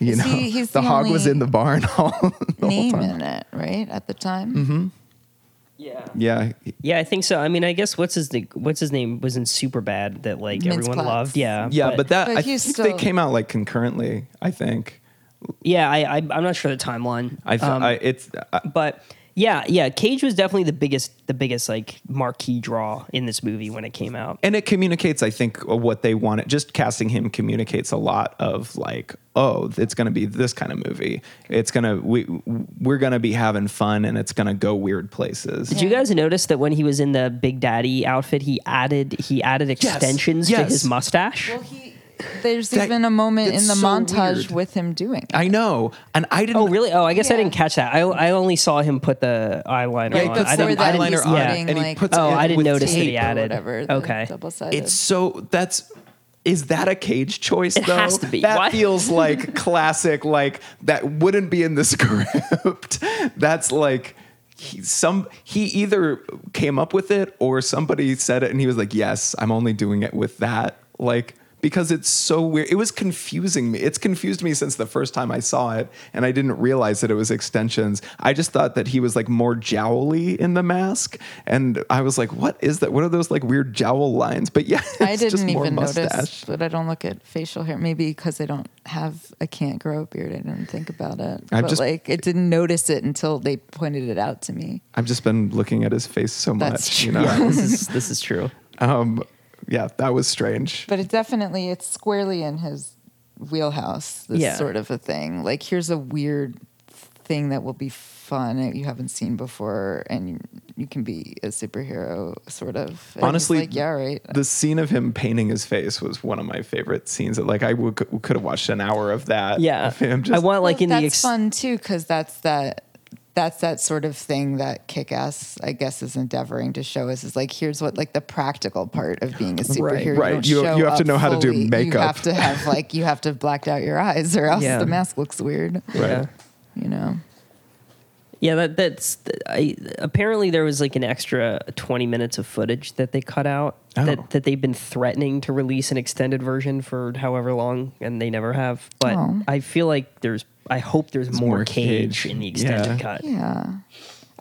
you Is know he- he's the the hog was only in the barn all (laughs) the whole name time. in it, right? At the time. Mm-hmm. Yeah. Yeah, Yeah, I think so. I mean, I guess what's his name? What's his name was in Super Bad that like Mintz everyone Plasse. loved. Yeah, yeah, but, that But I he's think still- they came out like concurrently. I think. yeah, I, I I'm not sure the timeline. I, th- Um, I it's I, but yeah, yeah, Cage was definitely the biggest, the biggest like marquee draw in this movie when it came out. and it communicates i think what they wanted just casting him communicates a lot of like oh it's going to be this kind of movie it's going to we we're going to be having fun and it's going to go weird places Did you guys notice that when he was in the Big Daddy outfit, he added he added extensions to yes. his mustache? Well, he, there's That- even a moment in the so montage weird. with him doing. it. i know and i didn't Oh, really? Oh, I guess I didn't catch that. I, I only saw him put the eyeliner Right on. before I didn't, that, I didn't, he's eyeliner on yeah. putting, and he like, puts Oh, it I didn't with notice that he tape. or added. whatever. Okay. double sided. it's so that's is that a cage choice It though has to be. that Why? feels (laughs) like classic like that wouldn't be in the (laughs) script that's like he, some he either came up with it or somebody said it and he was like yes i'm only doing it with that like because it's so weird it was confusing me it's confused me since the first time i saw it and i didn't realize that it was extensions i just thought that he was like more jowly in the mask and i was like what is that what are those like weird jowl lines but yeah (laughs) I it's just didn't more even mustache. notice, but I don't look at facial hair. Maybe because I don't have, I can't grow a beard. I didn't think about it. I've but just- like, it didn't notice it until they pointed it out to me. I've just been looking at his face so That's much, you true. know. Yeah, this is (laughs) this is true. um, yeah, that was strange. But it definitely, it's squarely in his wheelhouse. This Yeah. sort of a thing. Like, here's a weird thing that will be fun that you haven't seen before, and you, you can be a superhero, sort of. And Honestly, like yeah, right. The scene of him painting his face was one of my favorite scenes. Like I could have watched an hour of that. Yeah, of him I want like Well, in the that's ex- fun too because that's that that's that sort of thing that Kick-Ass, I guess, is endeavoring to show us is like here's what like the practical part of being a superhero. Right. don't You- you have to up know how to do fully. makeup. You have to have like you have to have blacked out your eyes, or else Yeah. the mask looks weird. Yeah. You know. Yeah, that that's I, apparently there was like an extra 20 minutes of footage that they cut out Oh. that that they've been threatening to release an extended version for however long and they never have. But Oh. I feel like there's I hope there's more, more cage, Cage. in the extended Yeah. cut. Yeah.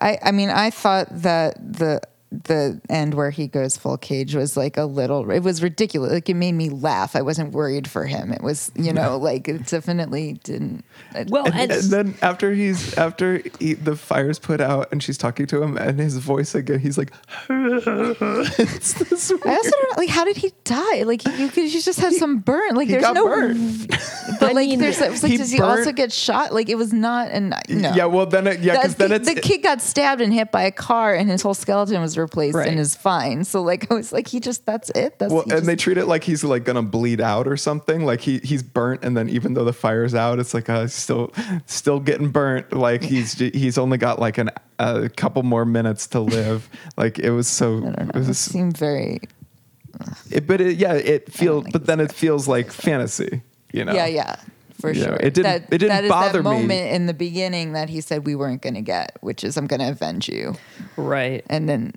I I mean I thought that the the end where he goes full cage was like a little it was ridiculous like it made me laugh. I wasn't worried for him. It was you know like it definitely didn't Well, And, and, and then after he's after he, the fire's put out and she's talking to him and his voice again, he's like, (laughs) it's this i also don't know like how did he die? Like he, you could, he just had some burn. Like there's no burned. (laughs) but I like mean, there's it like he does he also get shot? Like it was not and no. Yeah, well then it, yeah, because The- then it's the kid got stabbed and hit by a car, and his whole skeleton was replaced Right. and is fine. So like (laughs) I was like, he just that's it. That's well, and just- they treat it like he's like gonna bleed out or something. Like he he's burnt, and then even though the fire's out, it's like uh, still still getting burnt. Like he's (laughs) he's only got like an a couple more minutes to live. (laughs) like it was so. I don't It know. was It seemed very it, but it, yeah, it feels. But then it feels like fantasy. You know. Yeah, yeah, for You know, sure. it didn't- That, it didn't that is bother that me. moment in the beginning that he said we weren't going to get, which is I'm going to avenge you, right. and then.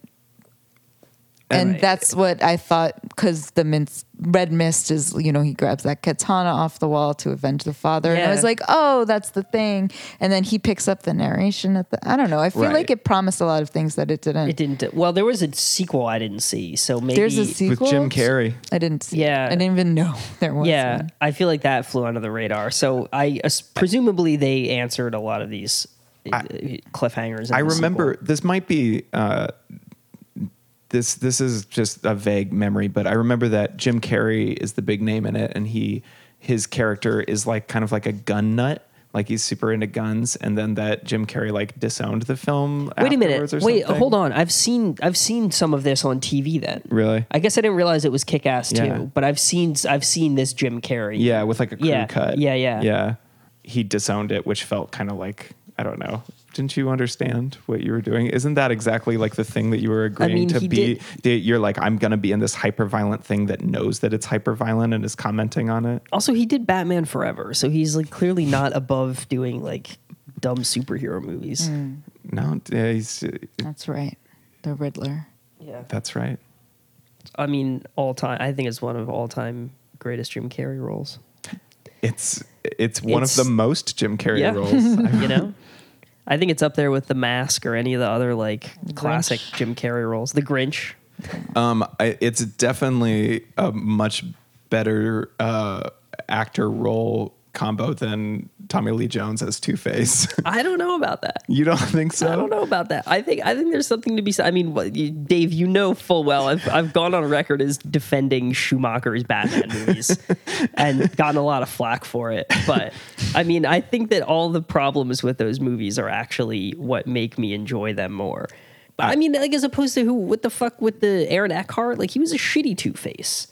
And Right. that's what I thought because the Mintz, red mist is, you know, he grabs that katana off the wall to avenge the father. And I was like, oh, that's the thing. And then he picks up the narration at the, I don't know. I feel Right. like it promised a lot of things that it didn't. It didn't. Well, there was a sequel I didn't see, so maybe There's a sequel. With Jim Carrey. I didn't see. Yeah. I didn't even know (laughs) there was. Yeah, one. I feel like that flew under the radar. So I as- presumably they answered a lot of these uh, cliffhangers. in I the remember sequel. this might be uh, this this is just a vague memory, but I remember that Jim Carrey is the big name in it, and he his character is like kind of like a gun nut, like he's super into guns, and then that Jim Carrey like disowned the film. Wait a minute. Wait, hold on. I've seen I've seen some of this on TV. Then Really? I guess I didn't realize it was Kick Ass too. But I've seen I've seen this Jim Carrey. Yeah, with like a crew Yeah, cut. yeah, yeah. yeah. He disowned it, which felt kind of like I don't know. Didn't you understand what you were doing? Isn't that exactly like the thing that you were agreeing mean, to be? did- You're like, I'm gonna be in this hyper violent thing that knows that it's hyper violent and is commenting on it. Also, he did Batman Forever, so he's like clearly not above doing like dumb superhero movies. Mm. No, yeah, he's, That's right. The Riddler. Yeah. that's right. I mean, all time. I think it's one of all time greatest Jim Carrey roles. It's it's one It's- of the most Jim Carrey Yeah. roles. (laughs) you know. I think it's up there with The Mask or any of the other like classic Jim Carrey roles. The Grinch. Um, I, it's definitely a much better uh, actor role combo than Tommy Lee Jones as Two Face. (laughs) I don't know about that. you don't think so? I don't know about that. I think I think there's something to be said. I mean, what, you, Dave, you know full well. I've I've gone on record as defending Schumacher's Batman movies (laughs) and gotten a lot of flack for it. But I mean, I think that all the problems with those movies are actually what make me enjoy them more. But I mean, like as opposed to who? What the fuck with the Aaron Eckhart? Like he was a shitty Two Face.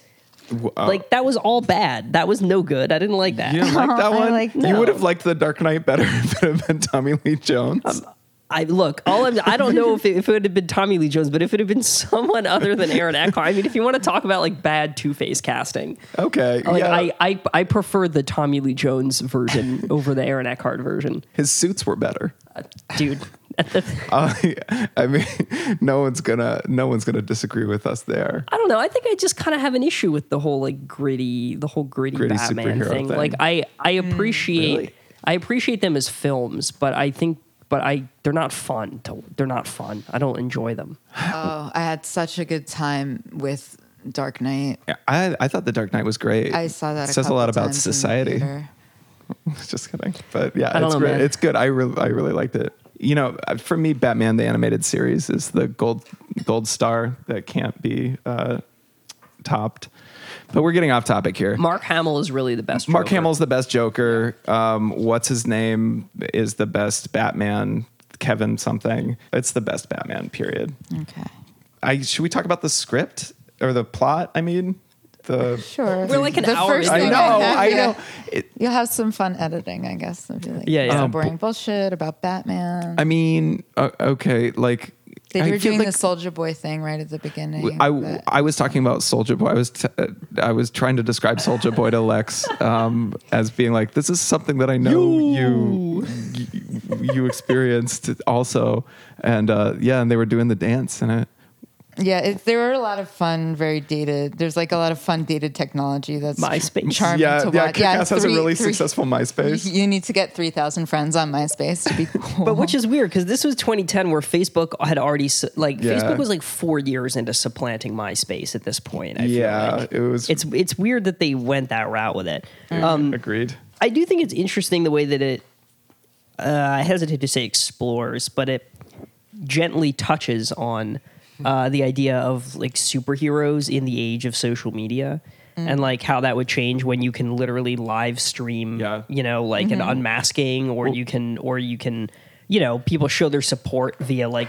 Uh, Like that was all bad. That was no good. I didn't like that. You didn't like (laughs) that I one? like- You would have liked The Dark Knight better if it had been Tommy Lee Jones. I look, all I'm, I don't know if it, if it would have been Tommy Lee Jones, but if it had been someone other than Aaron Eckhart, I mean, if you want to talk about like bad Two Face casting, okay. like yeah. I, I I prefer the Tommy Lee Jones version (laughs) over the Aaron Eckhart version, His suits were better. dude. At (laughs) the- I, I mean, (laughs) no one's gonna no one's gonna disagree with us there. I don't know. I think I just kind of have an issue with the whole like gritty, the whole gritty, Gritty Batman thing. thing. Like I I mm. appreciate really? I appreciate them as films, but I think but I they're not fun. To, they're not fun. I don't enjoy them. Oh, I had such a good time with Dark Knight. I I thought The Dark Knight was great. I saw that. It a says a lot about times the society. (laughs) Just kidding. But yeah, it's know, great. man. It's good. I really I really liked it. You know, uh, for me, Batman the animated series is the gold gold star that can't be uh, topped. But we're getting off topic here. Mark Hamill is really the best. Mark Joker. Hamill's the best Joker. Um, what's his name is the best Batman. Kevin something. It's the best Batman. Period. Okay. I should we talk about the script or the plot? I mean, the. Sure. We're like an the hour First I thing know, I know. It, You'll have some fun editing, I guess. It'll be like Yeah, yeah. some Um, boring bullshit about Batman. I mean, uh, okay, like they I were doing like the Soldier Boy thing right at the beginning. I, but- I was talking about Soldier Boy. I was t- uh, I was trying to describe Soldier Boy to Lex um, as being like this is something that I know you you, you experienced also, and uh, yeah, and they were doing the dance and it. Yeah, it, there were a lot of fun, very dated. There's like a lot of fun dated technology that's MySpace. charming yeah, to yeah, watch. Kick-Ass has a really three- successful MySpace. You need to get three thousand friends on MySpace to be (laughs) cool. But which is weird because this was 2010 where Facebook had already like Yeah. Facebook was like four years into supplanting MySpace at this point. I feel Yeah, like. it was- It's it's weird that they went that route with it. Um, Agreed. I do think it's interesting the way that it. Uh, I hesitate to say explores, but it gently touches on uh, the idea of like superheroes in the age of social media. And like how that would change when you can literally live stream, Yeah. you know, like an unmasking, or you can, or you can, you know, people show their support via like,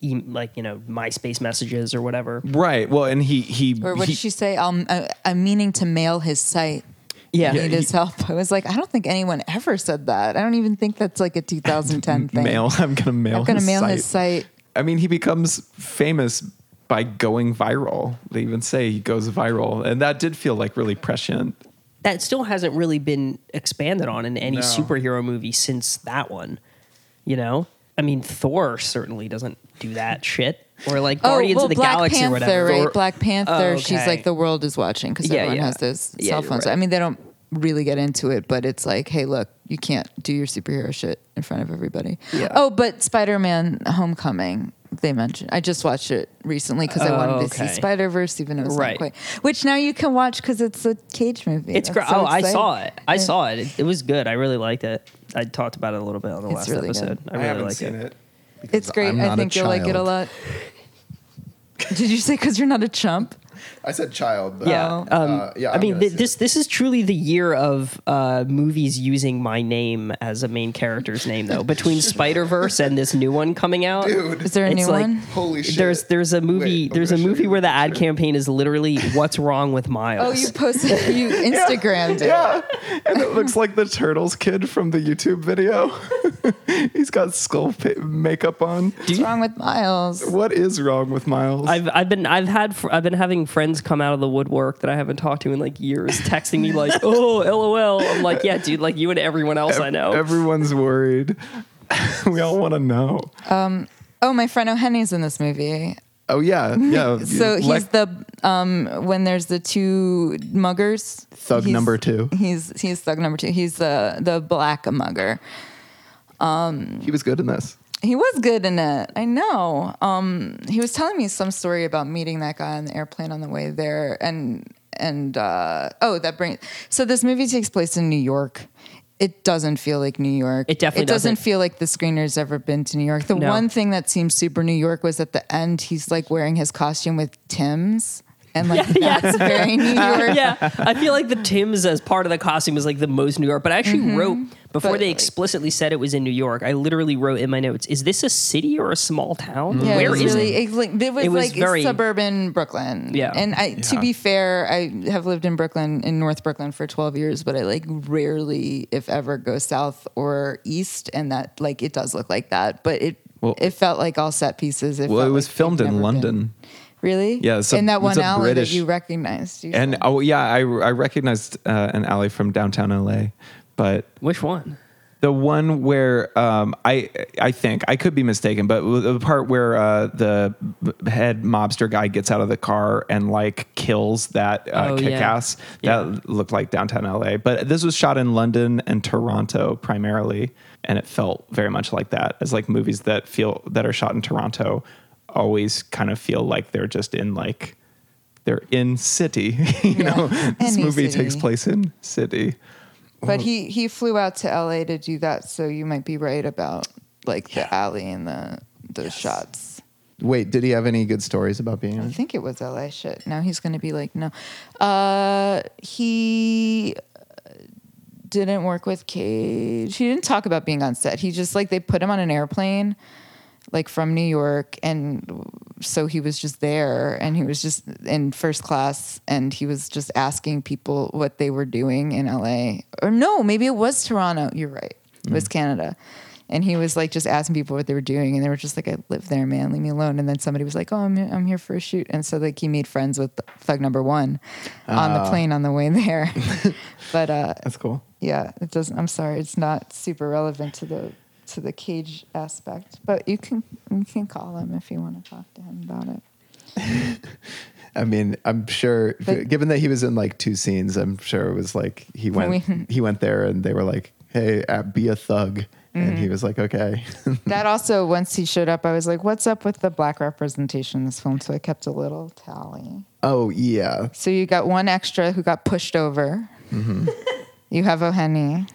e- like you know, MySpace messages or whatever. Right. Well, and he he. or what he- did she say? I'm, uh, I'm meaning to mail his site. Yeah. I need Yeah, his help. (laughs) I was like, I don't think anyone ever said that. I don't even think that's like a 2010 (laughs) thing. mail. I'm gonna mail. I'm gonna his mail site. his site. I mean, he becomes famous by going viral. They even say he goes viral, and that did feel like really prescient. that still hasn't really been expanded on in any No. superhero movie since that one. You know, I mean, Thor certainly doesn't do that shit, or like oh, Guardians oh, well, of the Black Galaxy Panther, or whatever. right? Thor- Black Panther. Oh, She's like the world is watching because Yeah, everyone yeah. has those Yeah, cell phones. right. I mean, they don't really get into it, but it's like, hey, look, you can't do your superhero shit in front of everybody. Yeah. Oh, but Spider-Man: Homecoming. They mentioned. I just watched it recently because I Oh, wanted to oh, okay. see Spider Verse, even though it's Right. not quite. Which now you can watch because it's a Cage movie. It's great. Oh, so oh, I saw it. I Yeah. saw it. it. It was good. I really liked it. I talked about it a little bit on the It's last really episode. good. I really liked it. It's great. I'm I not a think you'll like it a lot. (laughs) Did you say because you're not a chump? I said child. But Yeah, Oh. um, Uh, yeah, I I'm mean, th- see this this is truly the year of uh, movies using my name as a main character's name, though. Between (laughs) Spider Verse and this new one coming out, Dude. Is there a new like- one? Holy shit. There's there's a movie Wait, there's a movie where the ad picture. campaign is literally what's wrong with Miles. Oh, you posted. You (laughs) Instagrammed it. Yeah, and it looks like the Turtles kid from the YouTube video. (laughs) He's got skull pa- makeup on. What's wrong with Miles? What is wrong with Miles? I've I've been I've had fr- I've been having friends come out of the woodwork that I haven't talked to in like years, texting me like, "Oh, (laughs) lol." I'm like, "Yeah, dude, like you and everyone else I know." Everyone's worried. (laughs) we all want to know. Oh, my friend O'Henny's in this movie. Oh yeah, yeah. (laughs) So he's Like the um when there's the two muggers. Thug number two. He's he's thug number two. He's the the black mugger. he was good in this. He was good in it. I know. Um, he was telling me some story about meeting that guy on the airplane on the way there, and and uh, oh, that brings. So this movie takes place in New York. It doesn't feel like New York. It definitely It doesn't, doesn't. feel like the screener's ever been to New York. The No. one thing that seems super New York was at the end. He's like wearing his costume with Tim's, and like Yeah. that's very New (laughs) uh, York. yeah, I feel like the Tim's as part of the costume is like the most New York. But I actually mm-hmm. wrote before But, they like- explicitly said it was in New York. I literally wrote in my notes, "Is this a city or a small town? Mm. Yeah, Where it was is really, it?" It, like, it was, It was like very- suburban Brooklyn. Yeah. and I, to be fair, I have lived in Brooklyn, in North Brooklyn, for twelve years, but I like rarely, if ever, go south or east, and that like it does look like that, but it Well- it felt like all set pieces. It Well, it was like filmed in London. been- Really? Yeah, it's a- in that one alley British- that you recognized. You And said. oh yeah, I I recognized uh, an alley from downtown LA, but Which one? the one where um, I I think I could be mistaken, but the part where uh, the head mobster guy gets out of the car and like kills that uh, Oh, yeah. kick-ass, Yeah. that looked like downtown LA. But this was shot in London and Toronto primarily, and it felt very much like that. As like movies that feel that are shot in Toronto always kind of feel like they're just in like they're in city. (laughs) you know, (laughs) this movie city. takes place in city. But he he flew out to LA to do that, so you might be right about like the alley and the those shots. Wait, did he have any good stories about being I think it was LA shit. Now he's going to be like, no. Uh, he didn't work with Cage. He didn't talk about being on set. He just like they put him on an airplane, like from New York, and so he was just there and he was just in first class and he was just asking people what they were doing in LA. Or no, maybe it was Toronto. You're right. It was Canada. And he was like just asking people what they were doing, and they were just like, "I live there, man. Leave me alone." And then somebody was like, "Oh, I'm I'm here for a shoot," and so like he made friends with Thug Number One on the plane on the way there. (laughs) but uh, That's cool. yeah, it doesn't. I'm sorry, it's not super relevant to the to the cage aspect. But you can you can call him if you want to talk to him about it. (laughs) I mean, I'm sure, But- given that he was in like two scenes, I'm sure it was like he went we- (laughs) he went there and they were like, "Hey, uh, be a thug," and Mm-hmm. he was like, "Okay." (laughs) That also, once he showed up, I was like, "What's up with the black representation in this film?" So I kept a little tally. oh yeah, So you got one extra who got pushed over. You have Oheni.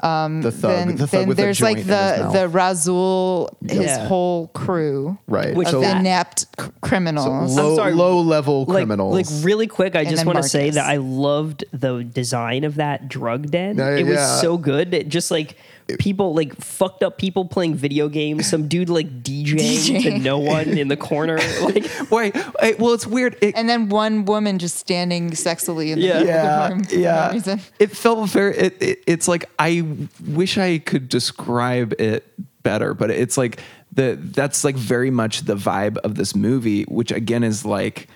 Um, the thug, then the thug then with there's a like the mouth. the Rasul, his Yeah. whole crew right, Which- of so inept c- criminals. low sorry. low level like, criminals. like really quick, I And just want to say that I loved the design of that drug den. Yeah, it was so good. It just like people like fucked up people playing video games. Some dude like DJing, to no one in the corner. (laughs) Like Wait, wait, well, it's weird. It, and then one woman just standing sexily in the Yeah. middle yeah, of the room for no reason. It felt very. It, it, it's like I wish I could describe it better, but it's like the that's like very much the vibe of this movie, which again is like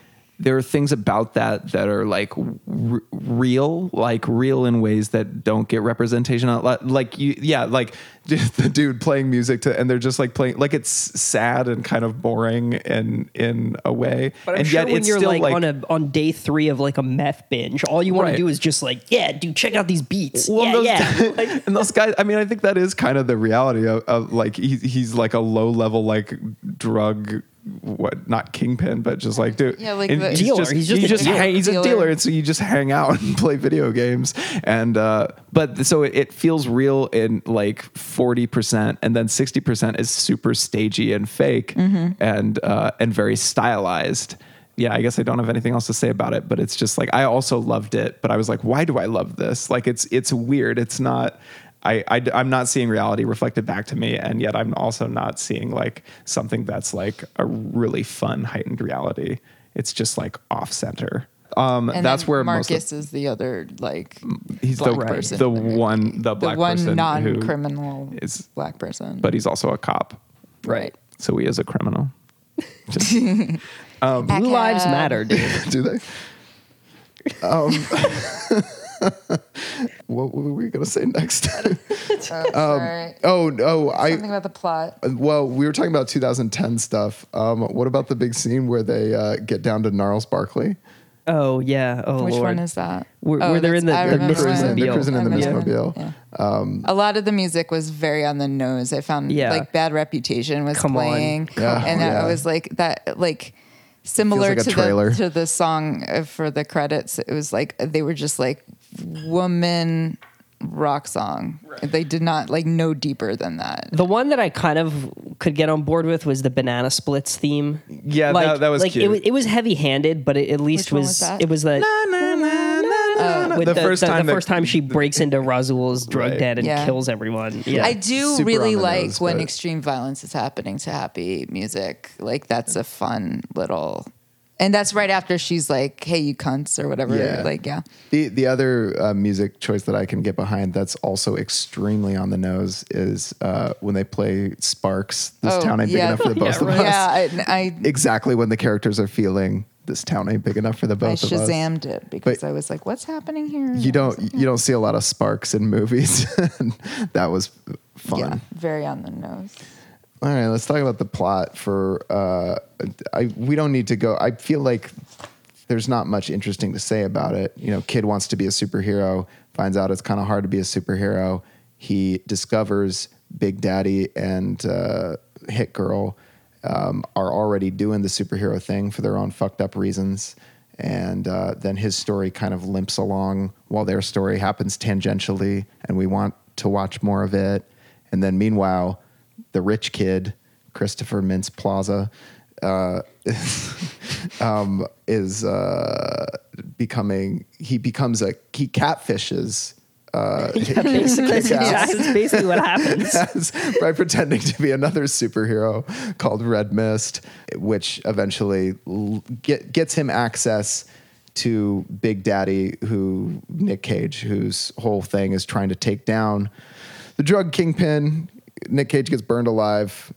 there are things about that that are like r- real, like real in ways that don't get representation. Like you, yeah, like (laughs) the dude playing music to, and they're just like playing, like it's sad and kind of boring and in a way, But I'm and sure yet when it's you're still like, like on a on day three of like a meth binge, all you want Right. to do is just like, yeah, dude, check out these beats. Well, yeah, those yeah. (laughs) Like, and those guys. I mean, I think that is kind of the reality of, of like he, he's like a low level like drug. What not kingpin, but just like dude, Yeah, like and the- he's Dealer. Just, He's just you a just dealer. hang, he's a Dealer. dealer, and so you just hang out (laughs) and play video games, and uh, but so it, it feels real in like forty percent, and then sixty percent is super stagey and fake, Mm-hmm. and uh, and very stylized yeah, I guess I don't have anything else to say about it, but it's just like I also loved it, but I was like, why do I love this? Like it's it's weird. It's not. I, I am not seeing reality reflected back to me, and yet I'm also not seeing like something that's like a really fun heightened reality. It's just like off center. Um, And that's then where Marcus most is the other like he's black the person the the one the black the one person non-criminal is- black person. but he's also a cop, right. so he is a criminal. Just- (laughs) Blue lives matter, dude. (laughs) Do they? Um, (laughs) (laughs) what were we gonna say next? Oh, sorry. (laughs) oh no, I Something about the plot. well, we were talking about 2010 stuff. Um, what about the big scene where they uh, get down to Gnarls Barkley? Oh yeah. Oh Which lord. one is that? Where- Oh, where they're in the- that's- I the remember Miss Prison, they're cruising in the I Miss remember. Mobile. Yeah. a lot of the music was very on the nose. I found Yeah. like Bad Reputation was Come playing, Yeah. and Yeah. I was like that like similar like to the to the song uh, for the credits. It was like they were just like woman rock song. They did not like no deeper than that. The one that I kind of could get on board with was the Banana Splits theme. Yeah, like, that- that was like cute. It was, it was heavy handed, but it at least Which was, was it was the oh, with the the, first the, time the that- first time she breaks into Rasul's drug Right. den and Yeah. kills everyone. Yeah, I do Super really like nose, when but- extreme violence is happening to happy music. Like that's a fun little, and that's right after she's like, "Hey, you cunts" or whatever. Yeah. Like, yeah, The the other uh, music choice that I can get behind that's also extremely on the nose is uh, when they play Sparks. This Oh, town ain't big enough for the (laughs) Yeah, both of right. us. yeah. I, I, Exactly when the characters are feeling this town ain't big enough for the both of us. I shazammed it because But- I was like, "What's happening here?" You don't you don't see a lot of sparks in movies. (laughs) that was fun. Yeah, very on the nose. All right, let's talk about the plot for uh I we don't need to go I feel like there's not much interesting to say about it. You know, kid wants to be a superhero, finds out it's kind of hard to be a superhero. He discovers Big Daddy and uh, Hit Girl um, are already doing the superhero thing for their own fucked up reasons. And uh, then his story kind of limps along while their story happens tangentially, and we want to watch more of it. And then meanwhile, the rich kid, Christopher Mintz Plasse, uh, (laughs) um, is uh, becoming he becomes a he catfishes uh, Yeah, basically, Kick-Ass that's basically what happens. (laughs) as- by pretending to be another superhero called Red Mist, which eventually l- get, gets him access to Big Daddy, who Nick Cage, whose whole thing is trying to take down the drug kingpin. Nick Cage gets burned alive.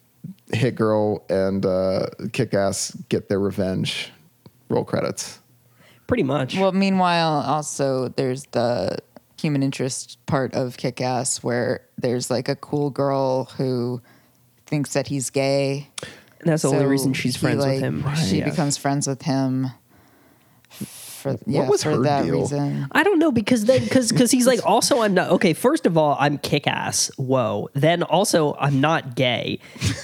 Hit Girl and uh, Kick Ass get their revenge. Roll credits. Pretty much. Well, meanwhile, also there's the human interest part of Kick Ass where there's like a cool girl who thinks that he's gay. And that's the only reason she's he, friends like, with him. She Right. becomes friends with him for yeah, was for her that deal? reason. I don't know because then because because he's like also I'm not okay. First of all, I'm kick ass. Whoa. Then also I'm not gay,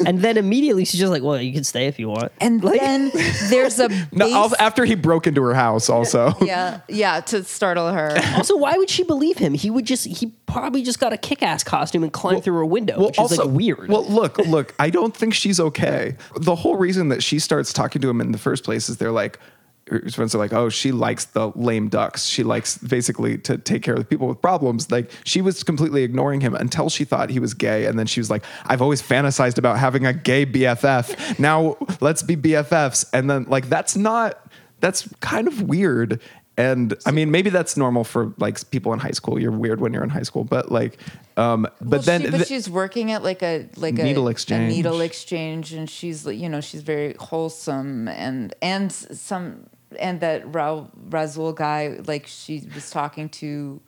and then immediately she's just like, well, you can stay if you want. And like, then (laughs) there's a (laughs) No, base- al- after he broke into her house, also. yeah, (laughs) yeah, to startle her. Also, why would she believe him? He would just he probably just got a kick ass costume and climbed through a window, which is like weird. Well, look, look, I don't think she's okay. The whole reason that she starts talking to him in the first place is they're like, her friends are like, oh, she likes the lame ducks. She likes basically to take care of the people with problems. Like she was completely ignoring him until she thought he was gay. And then she was like, I've always fantasized about having a gay BFF. Now let's be BFFs. And then like, that's not, that's kind of weird. And I mean, maybe that's normal for like people in high school. You're weird when you're in high school, but like, um, but Well, then she, but she's working at like a like a Needle a exchange. needle exchange, and she's like, you know she's very wholesome and and some and that Ra- Rasul guy like she was talking to.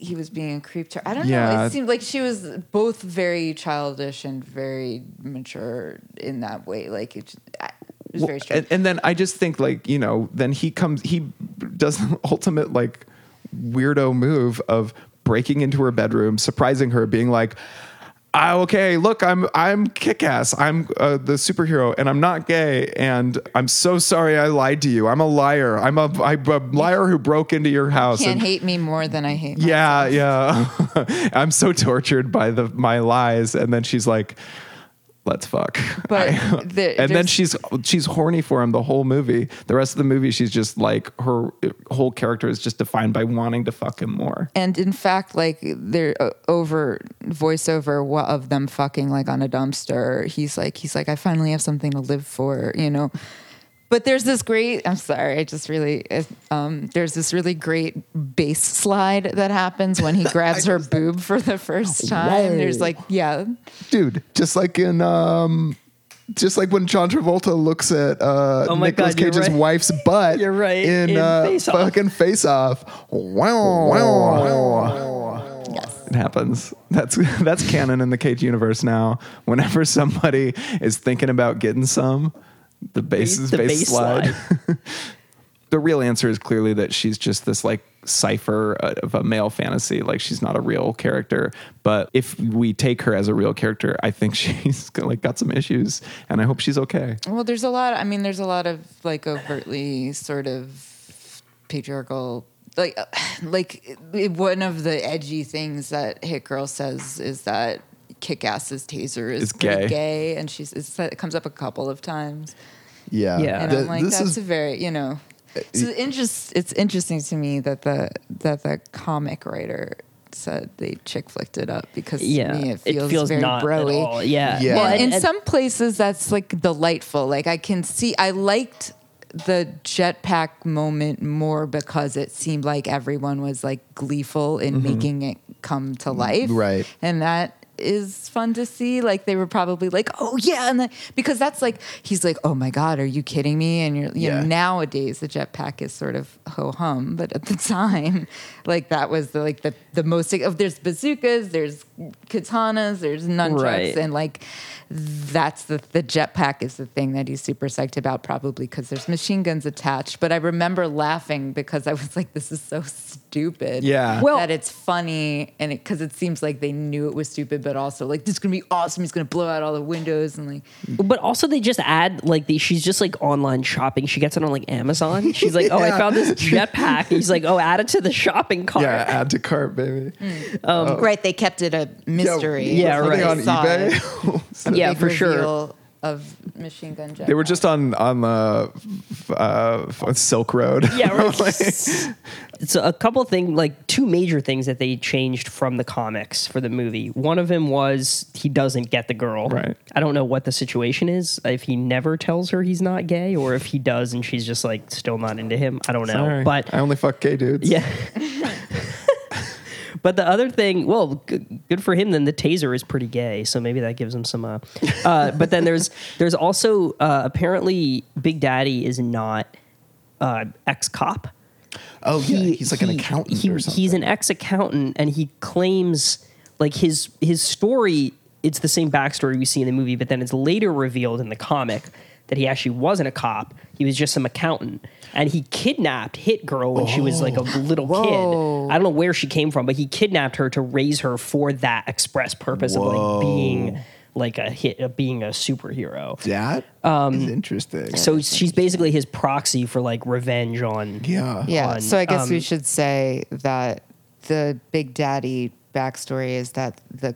He was being a creep to her. I don't know. It seemed like she was both very childish and very mature in that way. Like it, I- it was very. And, and then I just think like you know, then he comes, he does the (laughs) ultimate like weirdo move of breaking into her bedroom, surprising her, being like. Ah, okay, look, I'm I'm kick-ass. I'm uh, the superhero, and I'm not gay. And I'm so sorry I lied to you. I'm a liar. I'm a, I'm a liar who broke into your house. Can't and- hate me more than I hate. yeah, myself. yeah. (laughs) I'm so tortured by the my lies, and then she's like, "Let's fuck." But I- the- (laughs) and then she's she's horny for him the whole movie. The rest of the movie, she's just like her whole character is just defined by wanting to fuck him more. And in fact, like they're uh, over voiceover of them fucking like on a dumpster. He's like, he's like, I finally have something to live for, you know. But there's this great. I'm sorry, I just really. Um, there's this really great bass slide that happens when he (laughs) grabs her boob for the first time. There's like, yeah, dude just like in um just like when John Travolta looks at uh Oh my Nicolas God, Cage's right. wife's (laughs) butt You're right, in, in uh Face Off. fucking face off wow wow It happens. That's (laughs) that's canon in the Cage universe now. Whenever somebody is thinking about getting some, the bass is The bass, bass slide. slide. the real answer is clearly that she's just this like cipher of a male fantasy. Like she's not a real character. But if we take her as a real character, I think (laughs) she's like got some issues, and I hope she's okay. Well, there's a lot. I mean, there's a lot of like overtly sort of patriarchal. Like, uh, (sighs) like one of the edgy things that Hit Girl says is that Kick-Ass's taser is Is gay. gay, and she's it's, it comes up a couple of times, yeah Yeah. and The- I'm like, this that's is a very you know. Uh, so It's interest. It's interesting to me that the that the comic writer said they chick flicked it up because yeah, to me it feels, it feels very not broy. Yeah, Yeah. Well, Well, and- in and- some places, that's like delightful. Like I can see, I liked the jetpack moment more because it seemed like everyone was like gleeful in mm-hmm. making it come to mm-hmm. life, Right. And that is fun to see. Like they were probably like, "Oh yeah," and then because that's like he's like, "Oh my god, are you kidding me?" And you're, you Yeah. know, nowadays the jetpack is sort of ho hum, but at the (laughs) time, like that was the like the the most. Of oh, there's bazookas, there's katanas, there's nunchucks, Right. and like that's the the jetpack is the thing that he's super psyched about probably because there's machine guns attached but i remember laughing because i was like this is so stupid Yeah. Well- that it's funny and it because it seems like they knew it was stupid but also like this is gonna be awesome he's gonna blow out all the windows and like But also, they just add like the. She's just like online shopping. She gets it on like Amazon. She's like, "Oh, I found this (laughs) jetpack." He's like, "Oh, add it to the shopping cart." Yeah, add to cart, baby. Mm. Um, oh. right they kept it a mystery Yeah, Like, right. on saw eBay? it. (laughs) Yeah, for sure. of Machine Gun Kelly. They were just on on the uh, Silk Road. Yeah, right. (laughs) (laughs) so a couple things, like two major things that they changed from the comics for the movie. One of them was he doesn't get the girl. Right. I don't know what the situation is. If he never tells her he's not gay, or if he does and she's just like still not into him. I don't know. Sorry. But I only fuck gay dudes. yeah. But the other thing, well, good, good for him. Then the taser is pretty gay, so maybe that gives him some. Uh, uh, but then there's (laughs) there's also uh, apparently Big Daddy is not uh, ex cop. Oh yeah, he's like an accountant he- or something. He's an ex accountant, and he claims like his his story. It's the same backstory we see in the movie, but then it's later revealed in the comic that he actually wasn't a cop. He was just some accountant, and he kidnapped Hit Girl when she was like a little Whoa. kid. I don't know where she came from, but he kidnapped her to raise her for that express purpose of like being like a hit, uh, being a superhero. that Um, is interesting. So she's basically his proxy for like revenge on yeah, Yeah. on, so I guess we um, should say that the Big Daddy backstory is that the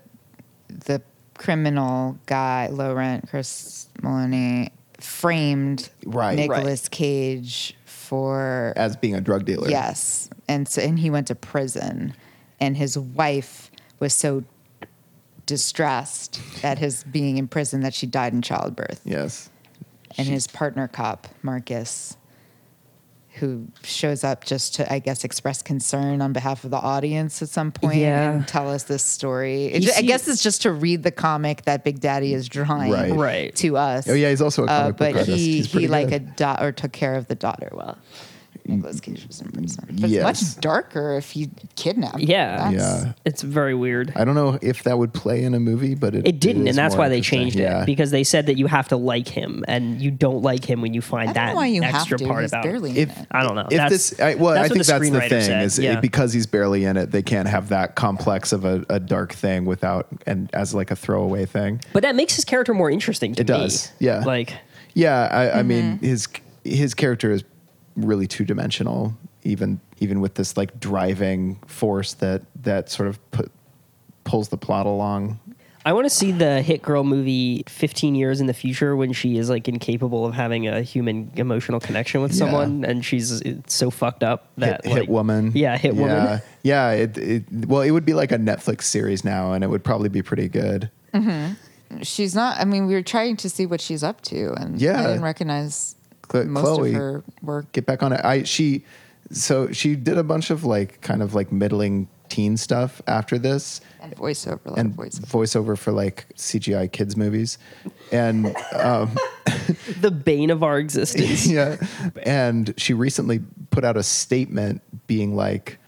the criminal guy, Laurent Chris Meloni, framed Right. Nicolas Cage for as being a drug dealer. yes, and so and he went to prison, and his wife was so distressed at his being in prison that she died in childbirth Yes. and his partner cop Marcus, who shows up just to, I guess, express concern on behalf of the audience at some point Yeah. and tell us this story. It He I guess it's just to read the comic that Big Daddy is drawing Right. Right. to us. Oh yeah, he's also a Uh, comic book but artist. he he pretty like a a or took care of the daughter well. Nicolas Cage was in prison. But Yes. it's much darker if you kidnap. Yeah. That's- Yeah. It's very weird. I don't know if that would play in a movie, but it It didn't, is and that's why they changed yeah. it because they said that you have to like him, and you don't like him when you find I don't that know why you have extra to. part He's about barely him. in if it. I don't know. If That's- this, I, well, that's I think the that's the thing said, is yeah. it, because he's barely in it, they can't have that complex of a, a dark thing without and as like a throwaway thing. But that makes his character more interesting to It me. does, yeah. Like, Yeah, I, I mean Mm-hmm. his his character is really two dimensional, even even with this like driving force that that sort of put pulls the plot along. I want to see the Hit Girl movie 15 years in the future when she is like incapable of having a human emotional connection with Yeah. someone, and she's it's so fucked up that hit, like, hit woman. Yeah, Hit yeah. Woman. Yeah, it, it well, it would be like a Netflix series now, and it would probably be pretty good. Mm-hmm. She's not. I mean, we were trying to see what she's up to, and Yeah. I didn't recognize Chlo- most Chloe, of her work. Get back on it. I she so she did a bunch of like kind of like middling teen stuff after this. And voiceover, a and of voiceover. voiceover for like CGI kids movies, and um, (laughs) The bane of our existence. (laughs) yeah, and she recently put out a statement being like,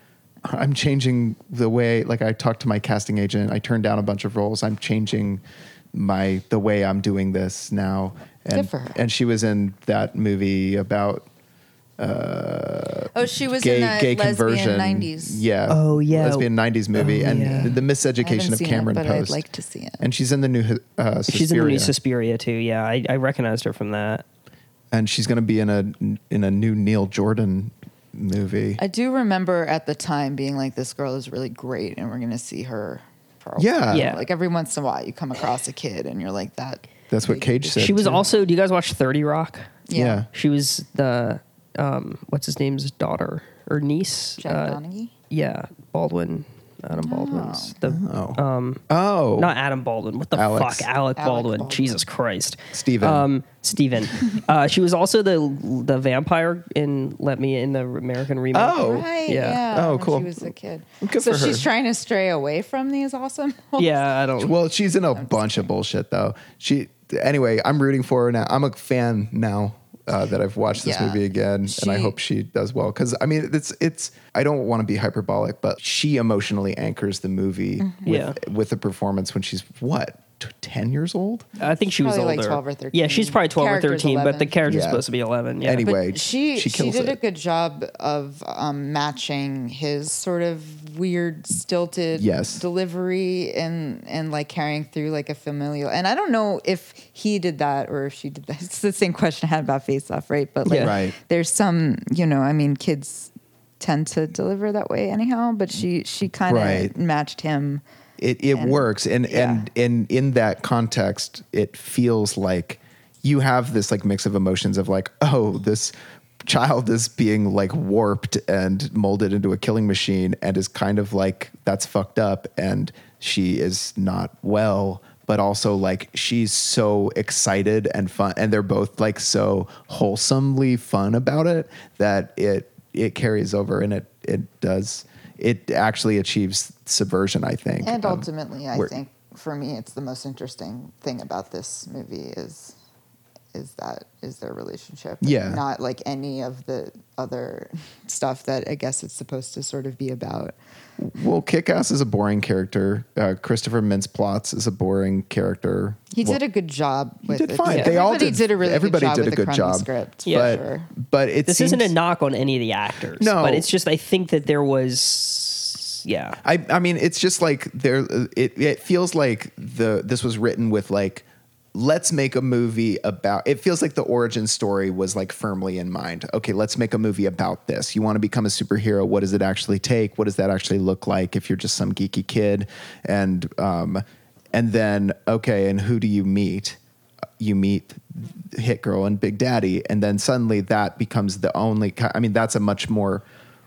"I'm changing the way." Like I talked to my casting agent, I turned down a bunch of roles. I'm changing my the way I'm doing this now. And, Good for her. And she was in that movie about Oh, she was gay in that gay lesbian conversion. '90s. Yeah. Oh, yeah. Lesbian '90s movie, Oh, and yeah. the, the I miseducation of seen Cameron it, but Post. I'd like to see it. and she's in the new uh, She's in the new Suspiria. Suspiria too. Yeah, I, I recognized her from that. and she's going to be in a in a new Neil Jordan movie. I do remember at the time being like, "This girl is really great, and we're going to see her." For a Yeah. Yeah. Like every once in a while, you come across a kid, and you're like, "That." That's what Cage said. She was too. also. Do you guys watch Thirty Rock? Yeah. She was the um, what's his name's daughter or niece? Jack Uh, Donaghy. Yeah, Baldwin. Adam Baldwin's the Oh. um oh, not Adam Baldwin. What the Alex. fuck? Alec, Alec Baldwin. Baldwin. Jesus Christ. Steven. Um Steven. (laughs) uh she was also the the vampire in Let Me in the American remake. Oh. Right. yeah. Yeah. Oh, when cool. She was a kid. Good so for she's her. trying to stray away from these awesome. Yeah, I (laughs) don't well, she's in a bunch of bullshit though. She anyway. I'm rooting for her now. I'm a fan now. Uh, that I've watched this Yeah. movie again, and I hope she does well. Because I mean, it's it's. I don't want to be hyperbolic, but she emotionally anchors the movie Mm-hmm. with Yeah. with the performance when she's what t- ten years old. I think she was Probably older. like 12 or 13. Yeah, she's probably 12 or Character's 13, but the 11. character's Yeah. supposed to be 11. Yeah. Anyway, But she she she, kills did it. a good job of um, matching his sort of weird stilted Yes. delivery and and like carrying through like a familial. And I don't know if he did that or if she did that. (laughs) It's the same question I had about Face Off, right? But like, Yeah. Right. there's some you know, I mean, kids tend to deliver that way anyhow. But she she kind of Right. matched him. It it And- works and yeah. and and in that context it feels like you have this like mix of emotions of like, (laughs) oh, this child is being like warped and molded into a killing machine and is kind of like that's fucked up and she is not well but also like she's so excited and fun and they're both like so wholesomely fun about it that it it carries over and it it does it actually achieves subversion i think And Um, ultimately, I think for me, it's the most interesting thing about this movie is is that is their relationship. Yeah. not like any of the other (laughs) stuff that I guess it's supposed to sort of be about. Well kick-ass is a boring character uh, christopher Mintz-Plasse is a boring character He Well, did a good job. With did it. fine. Yeah. They all Everybody did- a really everybody good job did a with the good crummy job. script. Yeah. but sure. but it this seems, isn't a knock on any of the actors. No. but it's just I think that there was yeah. I, I mean, it's just like there. It it feels like the this was written with like, let's make a movie about. It feels like the origin story was like firmly in mind. Okay, let's make a movie about this. You want to become a superhero. What does it actually take? What does that actually look like if you're just some geeky kid? And um, and then okay, and who do you meet? You meet Hit Girl and Big Daddy, and then suddenly that becomes the only. I mean, that's a much more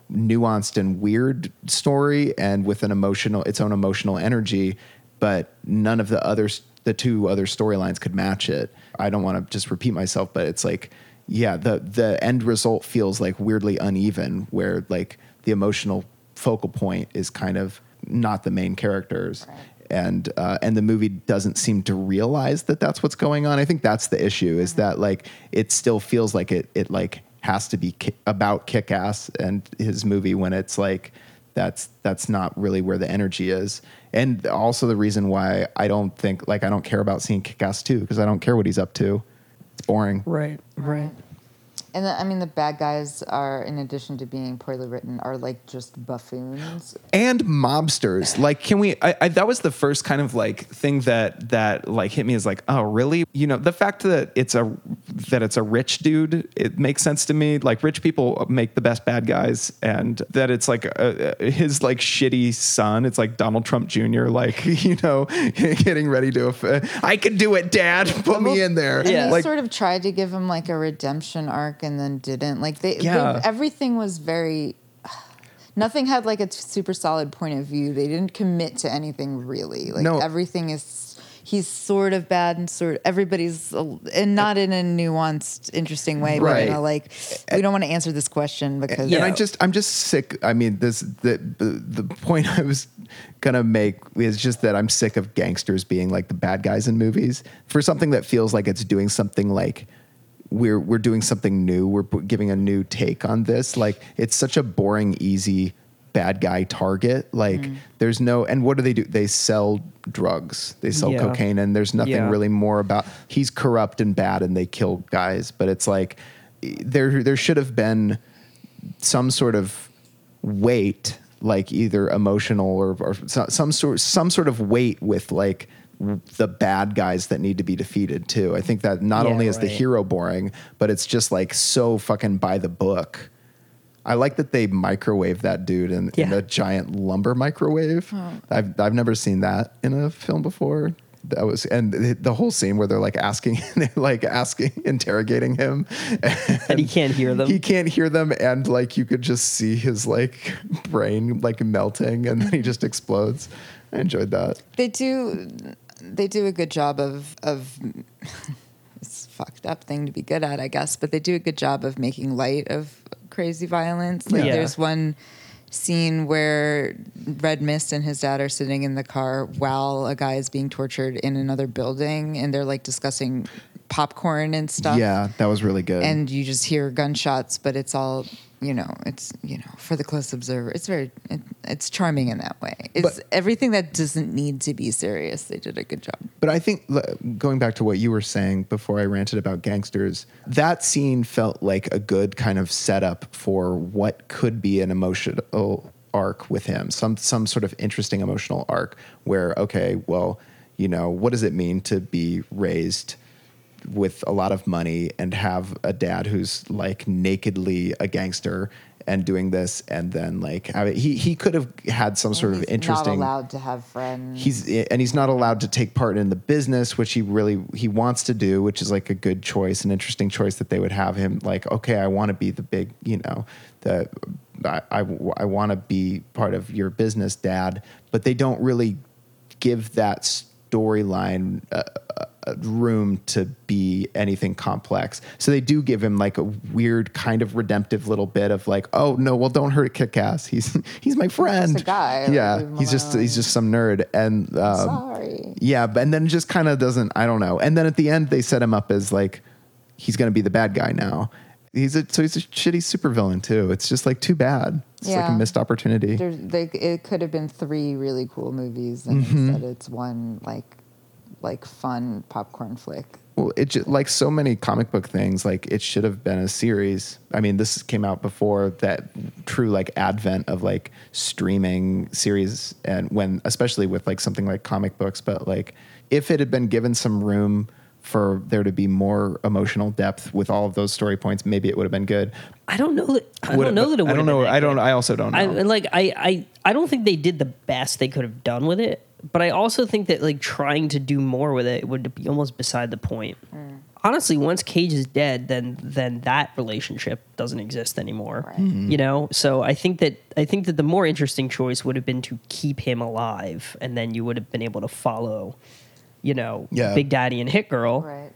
nuanced and weird story and with an emotional its own emotional energy but none of the others the two other storylines could match it i don't want to just repeat myself but it's like yeah the the end result feels like weirdly uneven where like the emotional focal point is kind of not the main characters and uh, and the movie doesn't seem to realize that that's what's going on. I think that's the issue is that like it still feels like it it like has to be ki- about kick ass and his movie when it's like that's that's not really where the energy is. And also the reason why I don't think like I don't care about seeing kick ass too because I don't care what he's up to. It's boring. Right, right. And the, I mean, the bad guys are, in addition to being poorly written, are like just buffoons. and mobsters like can we I, I that was the first kind of like thing that that like hit me is like oh really you know the fact that it's a that it's a rich dude it makes sense to me like rich people make the best bad guys and that it's like uh his like shitty son it's like donald trump jr like (laughs) you know (laughs) getting ready to i can do it dad put me in there And Yeah. they like sort of tried to give him like a redemption arc and then didn't. Like they, Yeah. they everything was very. Nothing had like a super solid point of view. They didn't commit to anything really. Like No. everything is. He's sort of bad and sort. Everybody's and not in a nuanced, interesting way. But Right. in a like, we don't want to answer this question because And I just I'm just sick. I mean, this the the, the point (laughs) I was gonna make is just that I'm sick of gangsters being like the bad guys in movies for something that feels like it's doing something like we're we're doing something new. We're giving a new take on this. Like it's such a boring, easy bad guy target. Like Mm. there's no and what do they do? They sell drugs. They sell Yeah. cocaine, and there's nothing Yeah. really more about. He's corrupt and bad, and they kill guys. But it's like there there should have been some sort of weight, like either emotional or, or so- some sort some sort of weight with like the bad guys that need to be defeated too. I think that not Yeah, only is the hero boring, but it's just like so fucking by the book. I like that they microwave that dude in, in a giant lumber microwave. Oh. I've I've never seen that in a film before. That was and the, the whole scene where they're like asking, (laughs) they're like asking, interrogating him, (laughs) And he can't hear them. he can't hear them and like you could just see his like brain like melting and then he just explodes i enjoyed that they do they do a good job of of (laughs) it's a fucked up thing to be good at i guess but they do a good job of making light of crazy violence. Like Yeah. there's one scene where red mist and his dad are sitting in the car while a guy is being tortured in another building and they're like discussing popcorn and stuff. Yeah that was really good. And you just hear gunshots but it's all you know it's you know for the close observer it's very it, it's charming in that way. It's But- everything that doesn't need to be serious they did a good job. But i think going back to what you were saying before i ranted about gangsters that scene felt like a good kind of setup for what could be an emotional arc with him some some sort of interesting emotional arc where okay well you know what does it mean to be raised with a lot of money and have a dad who's like nakedly a gangster and doing this and then like have it, he he could have had some sort of He's interesting Not allowed to have friends. he's and he's not allowed to take part in the business which he really he wants to do which is like a good choice an interesting choice that they would have him like okay i want to be the big you know the i i, I want to be part of your business dad but they don't really give that storyline uh, uh, room to be anything complex so they do give him like a weird kind of redemptive little bit of like oh no well don't hurt kick ass he's (laughs) he's my friend a guy, yeah he's just he's just some nerd and um, Sorry. yeah, but and then just kind of doesn't. I don't know. And then at the end, they set him up as like he's going to be the bad guy now. He's a so he's a shitty supervillain too. It's just like too bad. It's like a missed opportunity. They, it could have been three really cool movies, and Mm-hmm. instead it's one like like fun popcorn flick. Well, it just, like so many comic book things, like it should have been a series. I mean, this came out before that true like advent of like streaming series, and when especially with like something like comic books. But like, if it had been given some room for there to be more emotional depth with all of those story points, maybe it would have been good. I don't know that. I Would- don't know that it would. I don't know. I don't. I also don't know. I like. I, I. I don't think they did the best they could have done with it. But I also think that like trying to do more with it would be almost beside the point. Honestly, once Cage is dead, then then that relationship doesn't exist anymore. Right. Mhm. You know. So I think that I think that the more interesting choice would have been to keep him alive, and then you would have been able to follow, you know, Yeah. Big Daddy and Hit Girl. Right.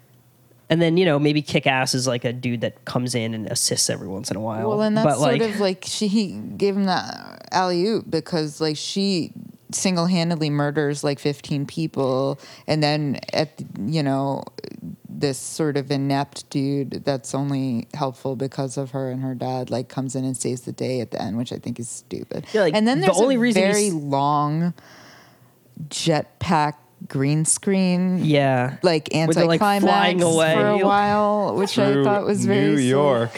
And then you know maybe Kick Ass is like a dude that comes in and assists every once in a while. Well, and that's but sort like, of like she gave him that alley oop because like she single handedly murders like 15 people, and then at you know this sort of inept dude that's only helpful because of her and her dad like comes in and saves the day at the end, which I think is stupid. Yeah, like, and then the there's only a reason very he's- long jetpack green screen yeah, like Where they're, like, flying away. for a while, which I thought was very New silly. York.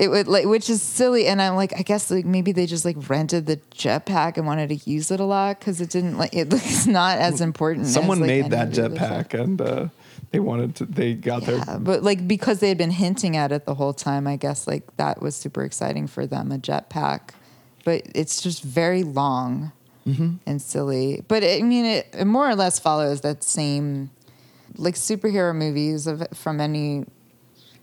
It would like, which is silly, and I'm like, I guess like maybe they just like rented the jetpack and wanted to use it a lot because it didn't like it. (laughs) It's not as important. as, Someone like, made that of the other stuff. jetpack, and uh, they wanted to. They got Yeah, their. but like because they had been hinting at it the whole time, I guess like that was super exciting for them a jetpack, but it's just very long Mm-hmm. and silly. But I mean, it, it more or less follows that same like superhero movies of from any.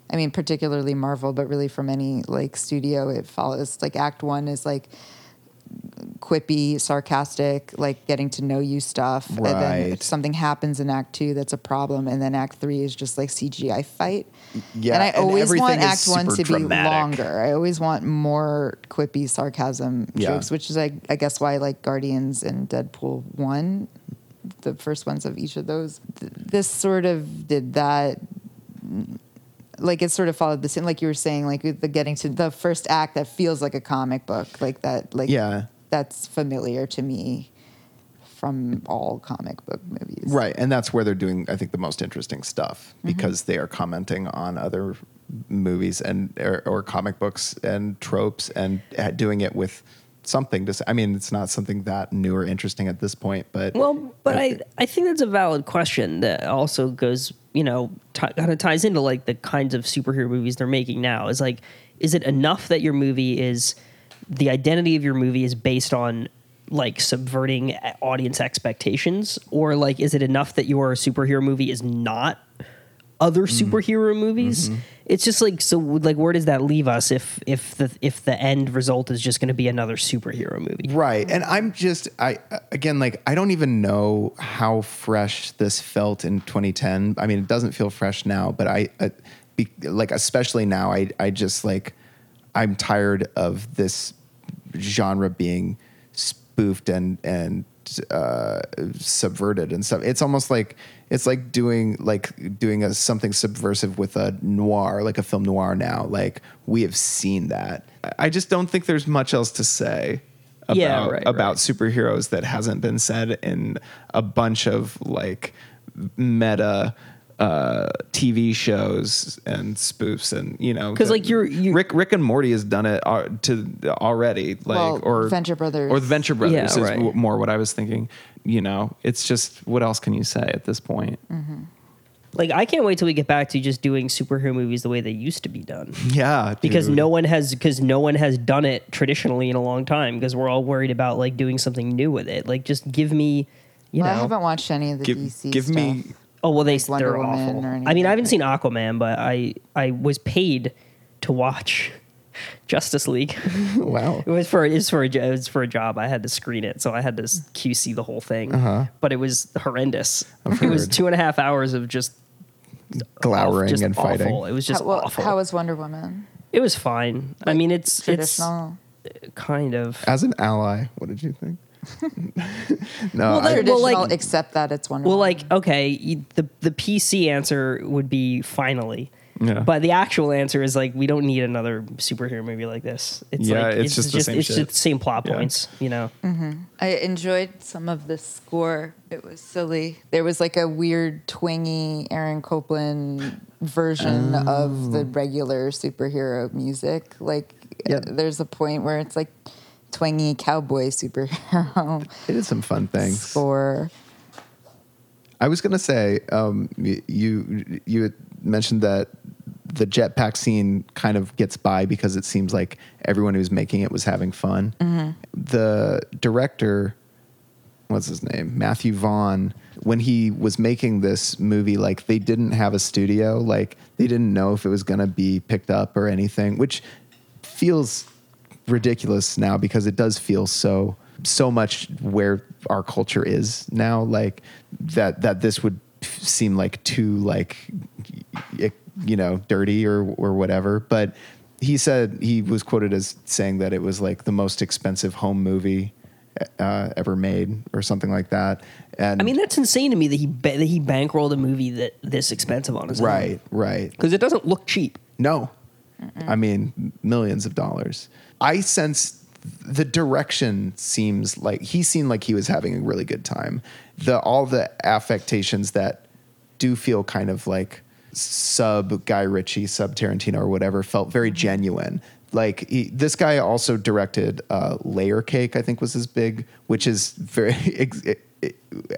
I mean, particularly Marvel, but really from any like studio, it follows like Act One is like quippy, sarcastic, like getting to know you stuff. And then Right. something happens in Act Two that's a problem, and then Act Three is just like CGI fight. Yeah, and I and always want Act One to be longer. I always want more quippy sarcasm Yeah. jokes, which is I, I guess why I like Guardians and Deadpool One, the first ones of each of those. Th- This sort of did that like it sort of followed the same like you were saying like the getting to the first act that feels like a comic book like that like Yeah. that's familiar to me from all comic book movies Right, and that's where they're doing, I think, the most interesting stuff Mm-hmm. because they are commenting on other movies and or, or comic books and tropes and doing it with something to. Say. I mean, it's not something that new or interesting at this point, but Well, but I, I think that's a valid question that also goes, you know, t- kind of ties into like the kinds of superhero movies they're making now. Is like, is it enough that your movie is the identity of your movie is based on like subverting audience expectations, or like, is it enough that your superhero movie is not other superhero movies? It's just like so. Like, where does that leave us if if the if the end result is just going to be another superhero movie? Right. And I'm just I again like I don't even know how fresh this felt in 2010. I mean, it doesn't feel fresh now, but I, I be, like especially now I I just like I'm tired of this genre being spoofed and and uh, subverted and stuff. It's almost like it's like doing like doing a something subversive with a noir, like a film noir. Now, like we have seen that. I just don't think there's much else to say about, Yeah, right, about right. superheroes that hasn't been said in a bunch of like meta uh, TV shows and spoofs and you know because like, you're- you- Rick Rick and Morty has done it uh, to already like Well, or Venture Brothers. or the Venture Brothers Yeah, is right. more what I was thinking. You know, it's just what else can you say at this point? Mm-hmm. Like I can't wait till we get back to just doing superhero movies the way they used to be done. Yeah, Because no one has because no one has done it traditionally in a long time because we're all worried about like doing something new with it. Like just give me you Well, I haven't watched any of the give DC give stuff. me Oh well, they Wonder they're Woman awful. or I mean, I haven't seen Aquaman, but I I was paid to watch Justice League. (laughs) wow. it was for it was for a, jo- it was for a job. I had to screen it, so I had to s- QC the whole thing. Uh-huh. But it was horrendous. I've It was two and a half hours of just Glowering just and awful. fighting. It was just how, well, awful. how was Wonder Woman? it was fine. I mean, it's it's kind of. As an ally, what did you think? (laughs) no, Well, I, that- Traditional, like- except that it's Wonder Well, Woman. like okay, you, the the PC answer would be finally. Yeah. But the actual answer is like we don't need another superhero movie like this. It's Yeah, like it's just the same it's shit. just the same plot Yeah. points, you know. I enjoyed some of the score. It was silly. There was like a weird twingy Aaron Copland version of the regular superhero music. Like Yep. there's a point where it's like twangy cowboy superhero it did some fun things. score. I was gonna say, um, you you had mentioned that the jetpack scene kind of gets by because it seems like everyone who's making it was having fun. Mm-hmm. The director, what's his name, Matthew Vaughn, when he was making this movie, like they didn't have a studio, like they didn't know if it was gonna be picked up or anything, which feels ridiculous now because it does feel so so much where our culture is now like that that this would seem like too like you know dirty or or whatever but he said he was quoted as saying that it was like the most expensive home movie uh, ever made or something like that and I mean, that's insane to me that he that he bankrolled a movie that this expensive on his own. right right because it doesn't look cheap. No. I mean, millions of dollars. I sense the direction seems like he seemed like he was having a really good time. The all the affectations that do feel kind of like sub Guy Ritchie, sub Tarantino or whatever felt very genuine. Like he, this guy also directed uh, Layer Cake, I think was his big, which is very. (laughs) ex-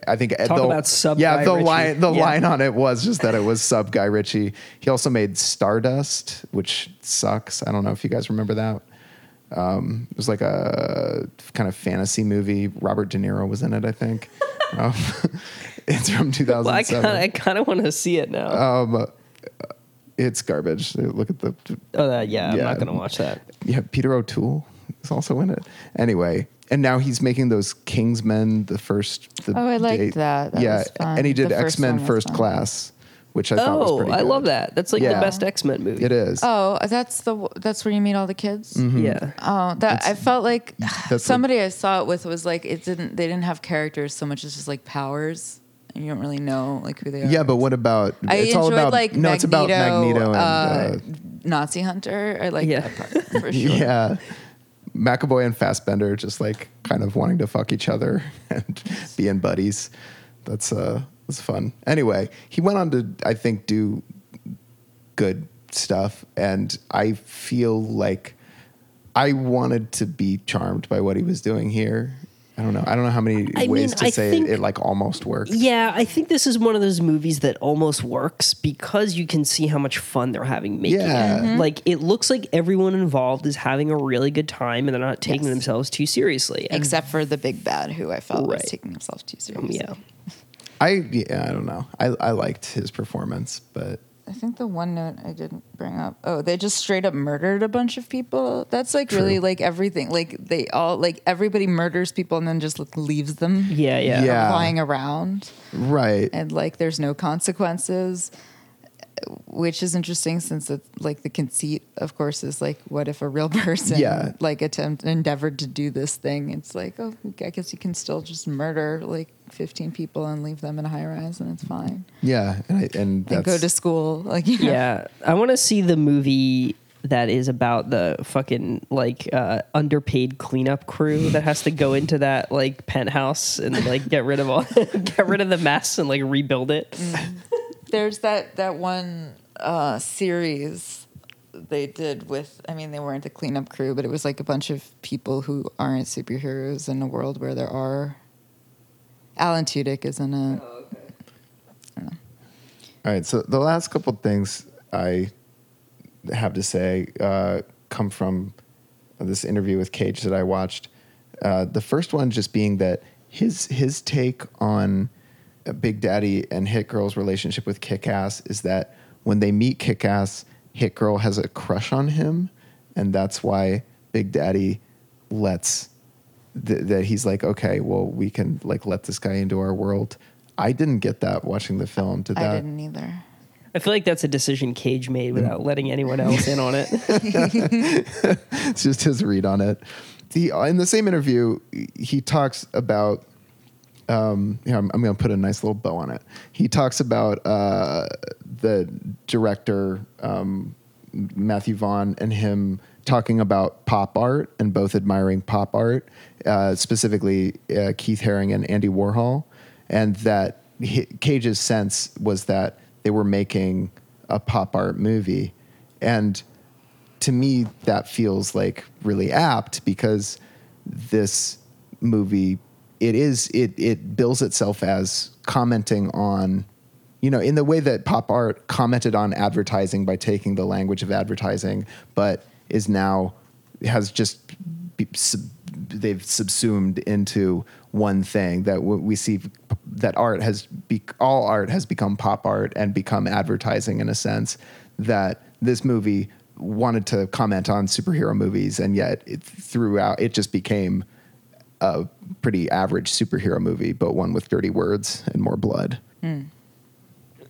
I think Talk the, about sub yeah Guy the Ritchie. line the Yeah. line on it was just that it was sub Guy Ritchie. He also made Stardust, which sucks. I don't know if you guys remember that. Um, it was like a kind of fantasy movie. Robert De Niro was in it, I think. (laughs) um, (laughs) it's from Well, I 2007. kind of I kind of want to see it now. um, it's garbage. Look at the oh, that, yeah, I'm not gonna watch that. yeah. Peter O'Toole is also in it. Anyway, and now he's making those Kingsmen. The first. The Oh, I liked date- that. That yeah, was fun. and he did The first X Men one was First fun. Class, which I thought was Oh. I good. love that. That's like Yeah. the best X Men movie. It is. Oh, that's the that's where you meet all the kids. Yeah. Oh, that I felt like that's somebody I saw it with was like it didn't. They didn't have characters so much as just like powers, and you don't really know like who they are. Yeah, but what about? I it's enjoyed all about like no. It's about Magneto and uh, uh, Nazi Hunter. I like Yeah. that part for sure. (laughs) yeah, McAvoy and Fassbender just like kind of wanting to fuck each other (laughs) and being buddies. That's uh, that's fun. Anyway, he went on to I think do good stuff, and I feel like I wanted to be charmed by what he was doing here. I don't know. I don't know how many I ways mean, to I say think- it, it like almost worked. Yeah, I think this is one of those movies that almost works because you can see how much fun they're having making Yeah. it. Mm-hmm. Like it looks like everyone involved is having a really good time and they're not taking Yes. themselves too seriously. And- Except for the big bad, who I felt Right. was taking himself too seriously. yeah. I yeah, I don't know. I I liked his performance, but I think the one note I didn't bring up. Oh, they just straight up murdered a bunch of people. That's like really like everything. Like they all like everybody murders people and then just like, leaves them. Yeah, yeah. Yeah. Lying around right. and like there's no consequences, which is interesting since it's like the conceit, of course, is like what if a real (laughs) person Yeah. like attempt endeavored to do this thing? It's like oh, I guess you can still just murder like 15 people and leave them in a high rise and it's fine. Yeah, and, I, and And go to school, like you know. Yeah. I want to see the movie that is about the fucking like uh, underpaid cleanup crew that has to go into that like penthouse and like get rid of all (laughs) get rid of the mess and like rebuild it. There's that that one uh, series they did with. I mean, they weren't the cleanup crew, but it was like a bunch of people who aren't superheroes in a world where there are. Alan Tudyk is in it. All right. So the last couple things I have to say uh, come from this interview with Cage that I watched. Uh, the first one just being that his his take on uh, Big Daddy and Hit Girl's relationship with Kick Ass is that when they meet Kick Ass, Hit Girl has a crush on him, and that's why Big Daddy lets th- that he's like, okay, well, we can like let this guy into our world. I didn't get that watching the film. Did that? I didn't either. I feel like that's a decision Cage made without letting anyone else in on it. (laughs) (laughs) it's just his read on it. He in the same interview, he talks about. Um, here, I'm, I'm going to put a nice little bow on it. He talks about uh, the director um, Matthew Vaughn and him talking about pop art and both admiring pop art, uh, specifically uh, Keith Haring and Andy Warhol, and that he, Cage's sense was that they were making a pop art movie, and to me that feels like really apt because this movie it is it it bills itself as commenting on you know in the way that pop art commented on advertising by taking the language of advertising but is now has just they've subsumed into one thing that we see that art has be, all art has become pop art and become advertising in a sense that this movie wanted to comment on superhero movies and yet it throughout it just became a pretty average superhero movie but one with dirty words and more blood hmm.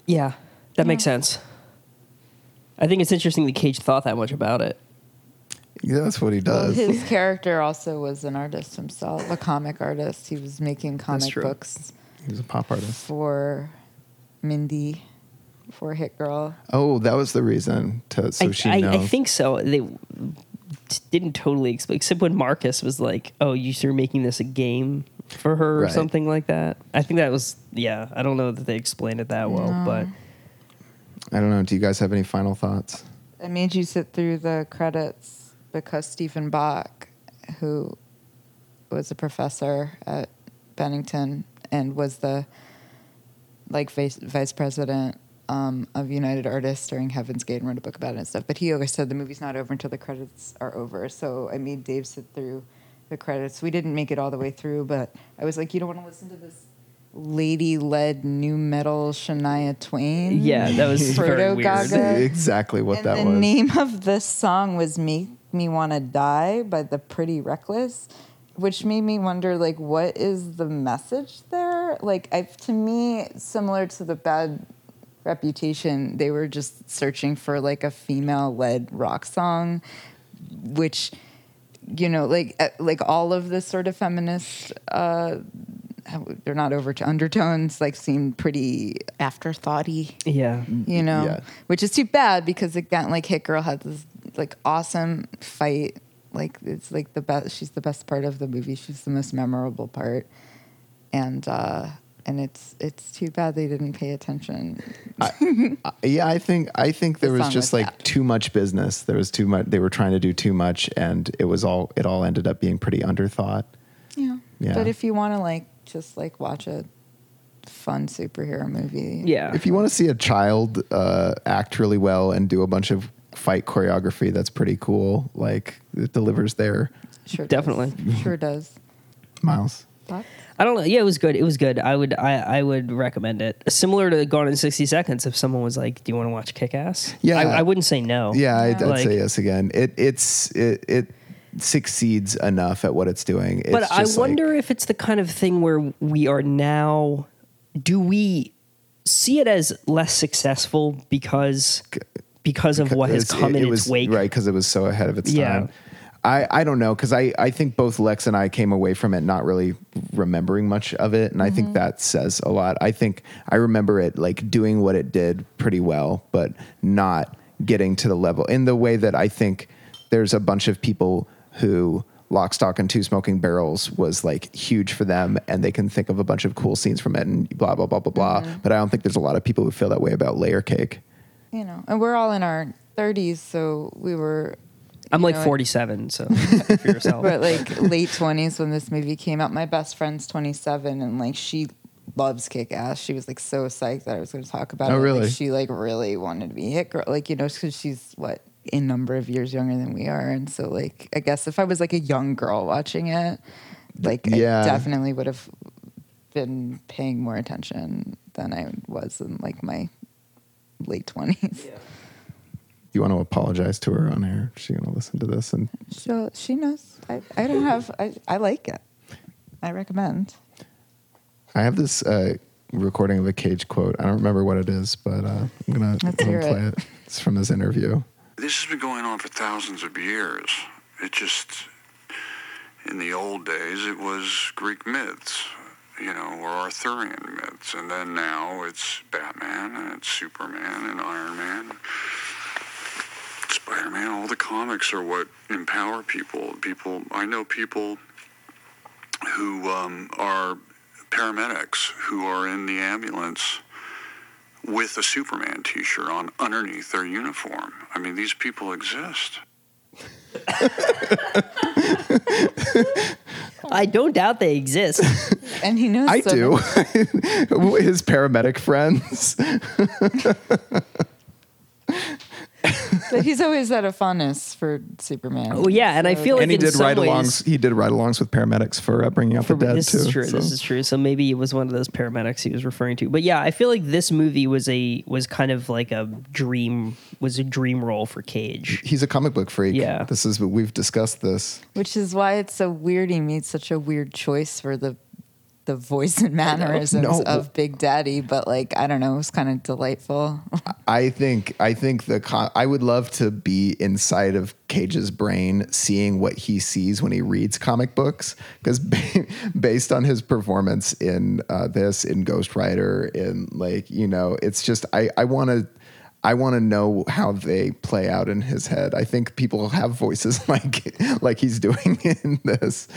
yeah, that makes sense. I think it's interesting that Cage thought that much about it. yeah, that's what he Well, does his (laughs) character also was an artist himself, a comic artist. He was making comic true. books he was a pop artist for Mindy, for Hit Girl. oh that was the reason to so I, she I, knows I think so. They t- didn't totally explain, except when Marcus was like, "Oh, you are making this a game for her or Right. something like that." I think that was yeah. I don't know that they explained it that well, but I don't know do you guys have any final thoughts I made you sit through the credits because Stephen Bach, who was a professor at Bennington and was the like vice, vice president um, of United Artists during Heaven's Gate and wrote a book about it and stuff. But he always said the movie's not over until the credits are over. So I made Dave sit through the credits. We didn't make it all the way through, but I was like, you don't want to listen to this lady-led nu metal Shania Twain. yeah, that was (laughs) very Proto weird. Gaga. exactly what and that the was name of this song was "Make Me Wanna Die" by the Pretty Reckless, which made me wonder, like, what is the message there? Like, I to me, similar to the Bad Reputation, they were just searching for like a female-led rock song, which, you know, like uh, like all of this sort of feminist. Uh, they're not over to undertones like seem pretty afterthoughty Yeah, you know, Yeah. which is too bad because again, like Hit Girl had this like awesome fight. Like it's like the best. She's the best part of the movie. She's the most memorable part, and uh, and it's it's too bad they didn't pay attention. I- yeah, I think I think there The was just was like bad. too much business. There was too much. They were trying to do too much, and it was all. It all ended up being pretty underthought. Yeah. Yeah. But if you want to like just like watch a fun superhero movie, yeah. If you want to see a child uh, act really well and do a bunch of fight choreography, that's pretty cool. Like it delivers there. sure, does. Definitely. sure does. Miles. Thoughts? I don't know. Yeah, it was good. It was good. I would I, I would recommend it. Similar to Gone in sixty seconds. If someone was like, "Do you want to watch Kick Ass?" Yeah. I, I wouldn't say no. Yeah, I'd, I'd Like- say yes again. It it's it it succeeds enough at what it's doing. It's but I just like- wonder if it's the kind of thing where we are now. Do we see it as less successful because because of what has come it, in it its was, wake? right? Because it was so ahead of its Yeah. time. I, I don't know because I, I think both Lex and I came away from it not really remembering much of it, and I think mm-hmm. that says a lot. I think I remember it like doing what it did pretty well, but not getting to the level in the way that I think there's a bunch of people who Lock, Stock, and Two Smoking Barrels was like huge for them, and they can think of a bunch of cool scenes from it, and blah blah blah blah blah. Mm-hmm. But I don't think there's a lot of people who feel that way about Layer Cake. You know, and we're all in our 30s, so we were I'm like know, 47, so (laughs) for yourself. but like late 20s when this movie came out my best friend's 27 and like she loves Kick Ass. She was like so psyched that I was going to talk about Oh, it. Like, really? she like really wanted to be hit girl, like you know, because she's what a number of years younger than we are, and so like I guess if I was like a young girl watching it, like Yeah. I definitely would have been paying more attention than I was in like my late twenties. You want to apologize to her on air? She's gonna listen to this, and So she knows. I, I don't have. I, I like it. I recommend. I have this uh, recording of a Cage quote. I don't remember what it is, but uh, I'm gonna, I'm gonna play it. it. It's from this interview. This has been going on for thousands of years. It just, in the old days, it was Greek myths, you know, or Arthurian myths. And then now it's Batman and it's Superman and Iron Man, Spider Man. All the comics are what empower people. People, I know people who um, are paramedics who are in the ambulance with a Superman T-shirt on underneath their uniform. I mean, these people exist. I don't doubt they exist. And he knows. I so do. much. (laughs) his paramedic friends. (laughs) (laughs) But he's always had a fondness for Superman. Oh, yeah, and I feel like and he in did some ride-alongs. He did ride-alongs with paramedics for uh, bringing out For- the dead this too. is true. so- This is true. So maybe it was one of those paramedics he was referring to. But yeah, I feel like this movie was a was kind of like a dream was a dream role for Cage. He's a comic book freak. Yeah. this is we've discussed this. Which is why it's so weird. He made such a weird choice for the the voice and (laughs) mannerisms No. of Big Daddy. But like, I don't know, it was kind of delightful. (laughs) I think I think the con- I would love to be inside of Cage's brain, seeing what he sees when he reads comic books, because ba- (laughs) based on his performance in uh, this, in Ghost Rider, in like you know, it's just I I want to. I want to know how they play out in his head. I think people have voices like like he's doing in this.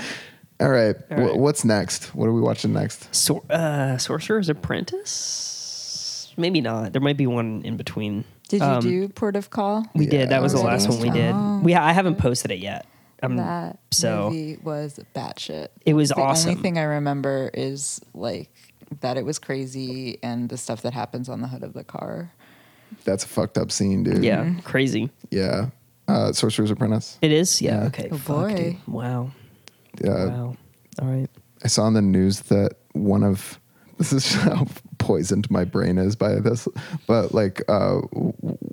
All right, All right. wh- what's next? What are we watching next? Sor- uh, Sorcerer's Apprentice? Maybe not. There might be one in between. Did you Um, do Port of Call? We did. That was the Already? last one we did. Oh. We I haven't posted it yet. Um, that so movie was batshit. It was awesome. the awesome. only thing I remember is like that it was crazy and the stuff that happens on the hood of the car. That's a fucked up scene, dude. yeah, crazy. yeah. Uh, Sorcerer's Apprentice. It is. Yeah. Yeah. Okay. Oh, fuck, boy. dude. Wow. Uh, wow. All right. I saw on the news that one of (laughs) this is how poisoned my brain is by this, but like uh,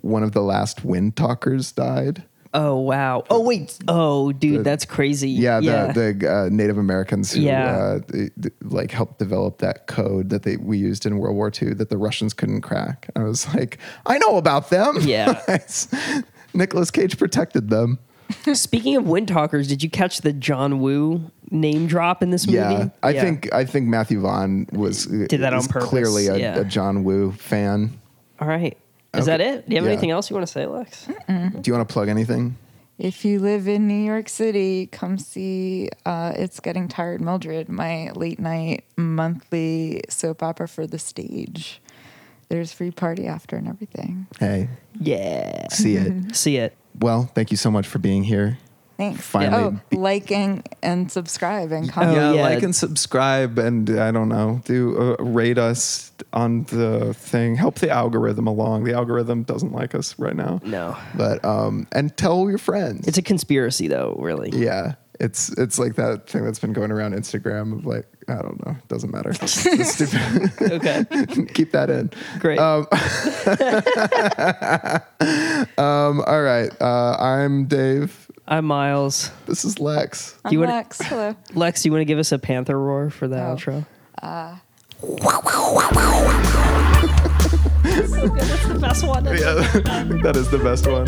one of the last wind talkers died. Oh wow. Oh wait. Oh dude, The- that's crazy. Yeah, yeah. the the uh, Native Americans who Yeah. uh, like helped develop that code that they we used in World War II that the Russians couldn't crack. I was like, I know about them. Yeah. (laughs) Nicolas Cage protected them. (laughs) Speaking of wind talkers, did you catch the John Woo name drop in this movie? Yeah, I think I think Matthew Vaughn was Did that on purpose, Clearly a, yeah. a John Woo fan. All right. Is Okay. that it? Do you have Yeah. anything else you want to say, Lex? Do you want to plug anything? If you live in New York City, come see uh, It's Getting Tired Mildred, my late night monthly soap opera for the stage. There's free party after and everything. Hey, Yeah. see it. (laughs) See it. Well, thank you so much for being here. Thanks. Finally oh, be- liking and subscribe and comment. yeah, yeah. like and subscribe, and I don't know, do uh, rate us on the thing. Help the algorithm along. The algorithm doesn't like us right now. No. But um, and tell your friends. It's a conspiracy though, really. yeah, it's it's like that thing that's been going around Instagram of like I don't know, doesn't matter. (laughs) It's stupid. Okay. (laughs) Keep that in. Great. Um, (laughs) um, all right. Uh, I'm Dave. I'm Miles. This is Lex. I'm Do you wanna- Lex. Hello. Lex, do you want to give us a panther roar for the Oh. outro? Uh, That's the best one. Yeah, that is the best one.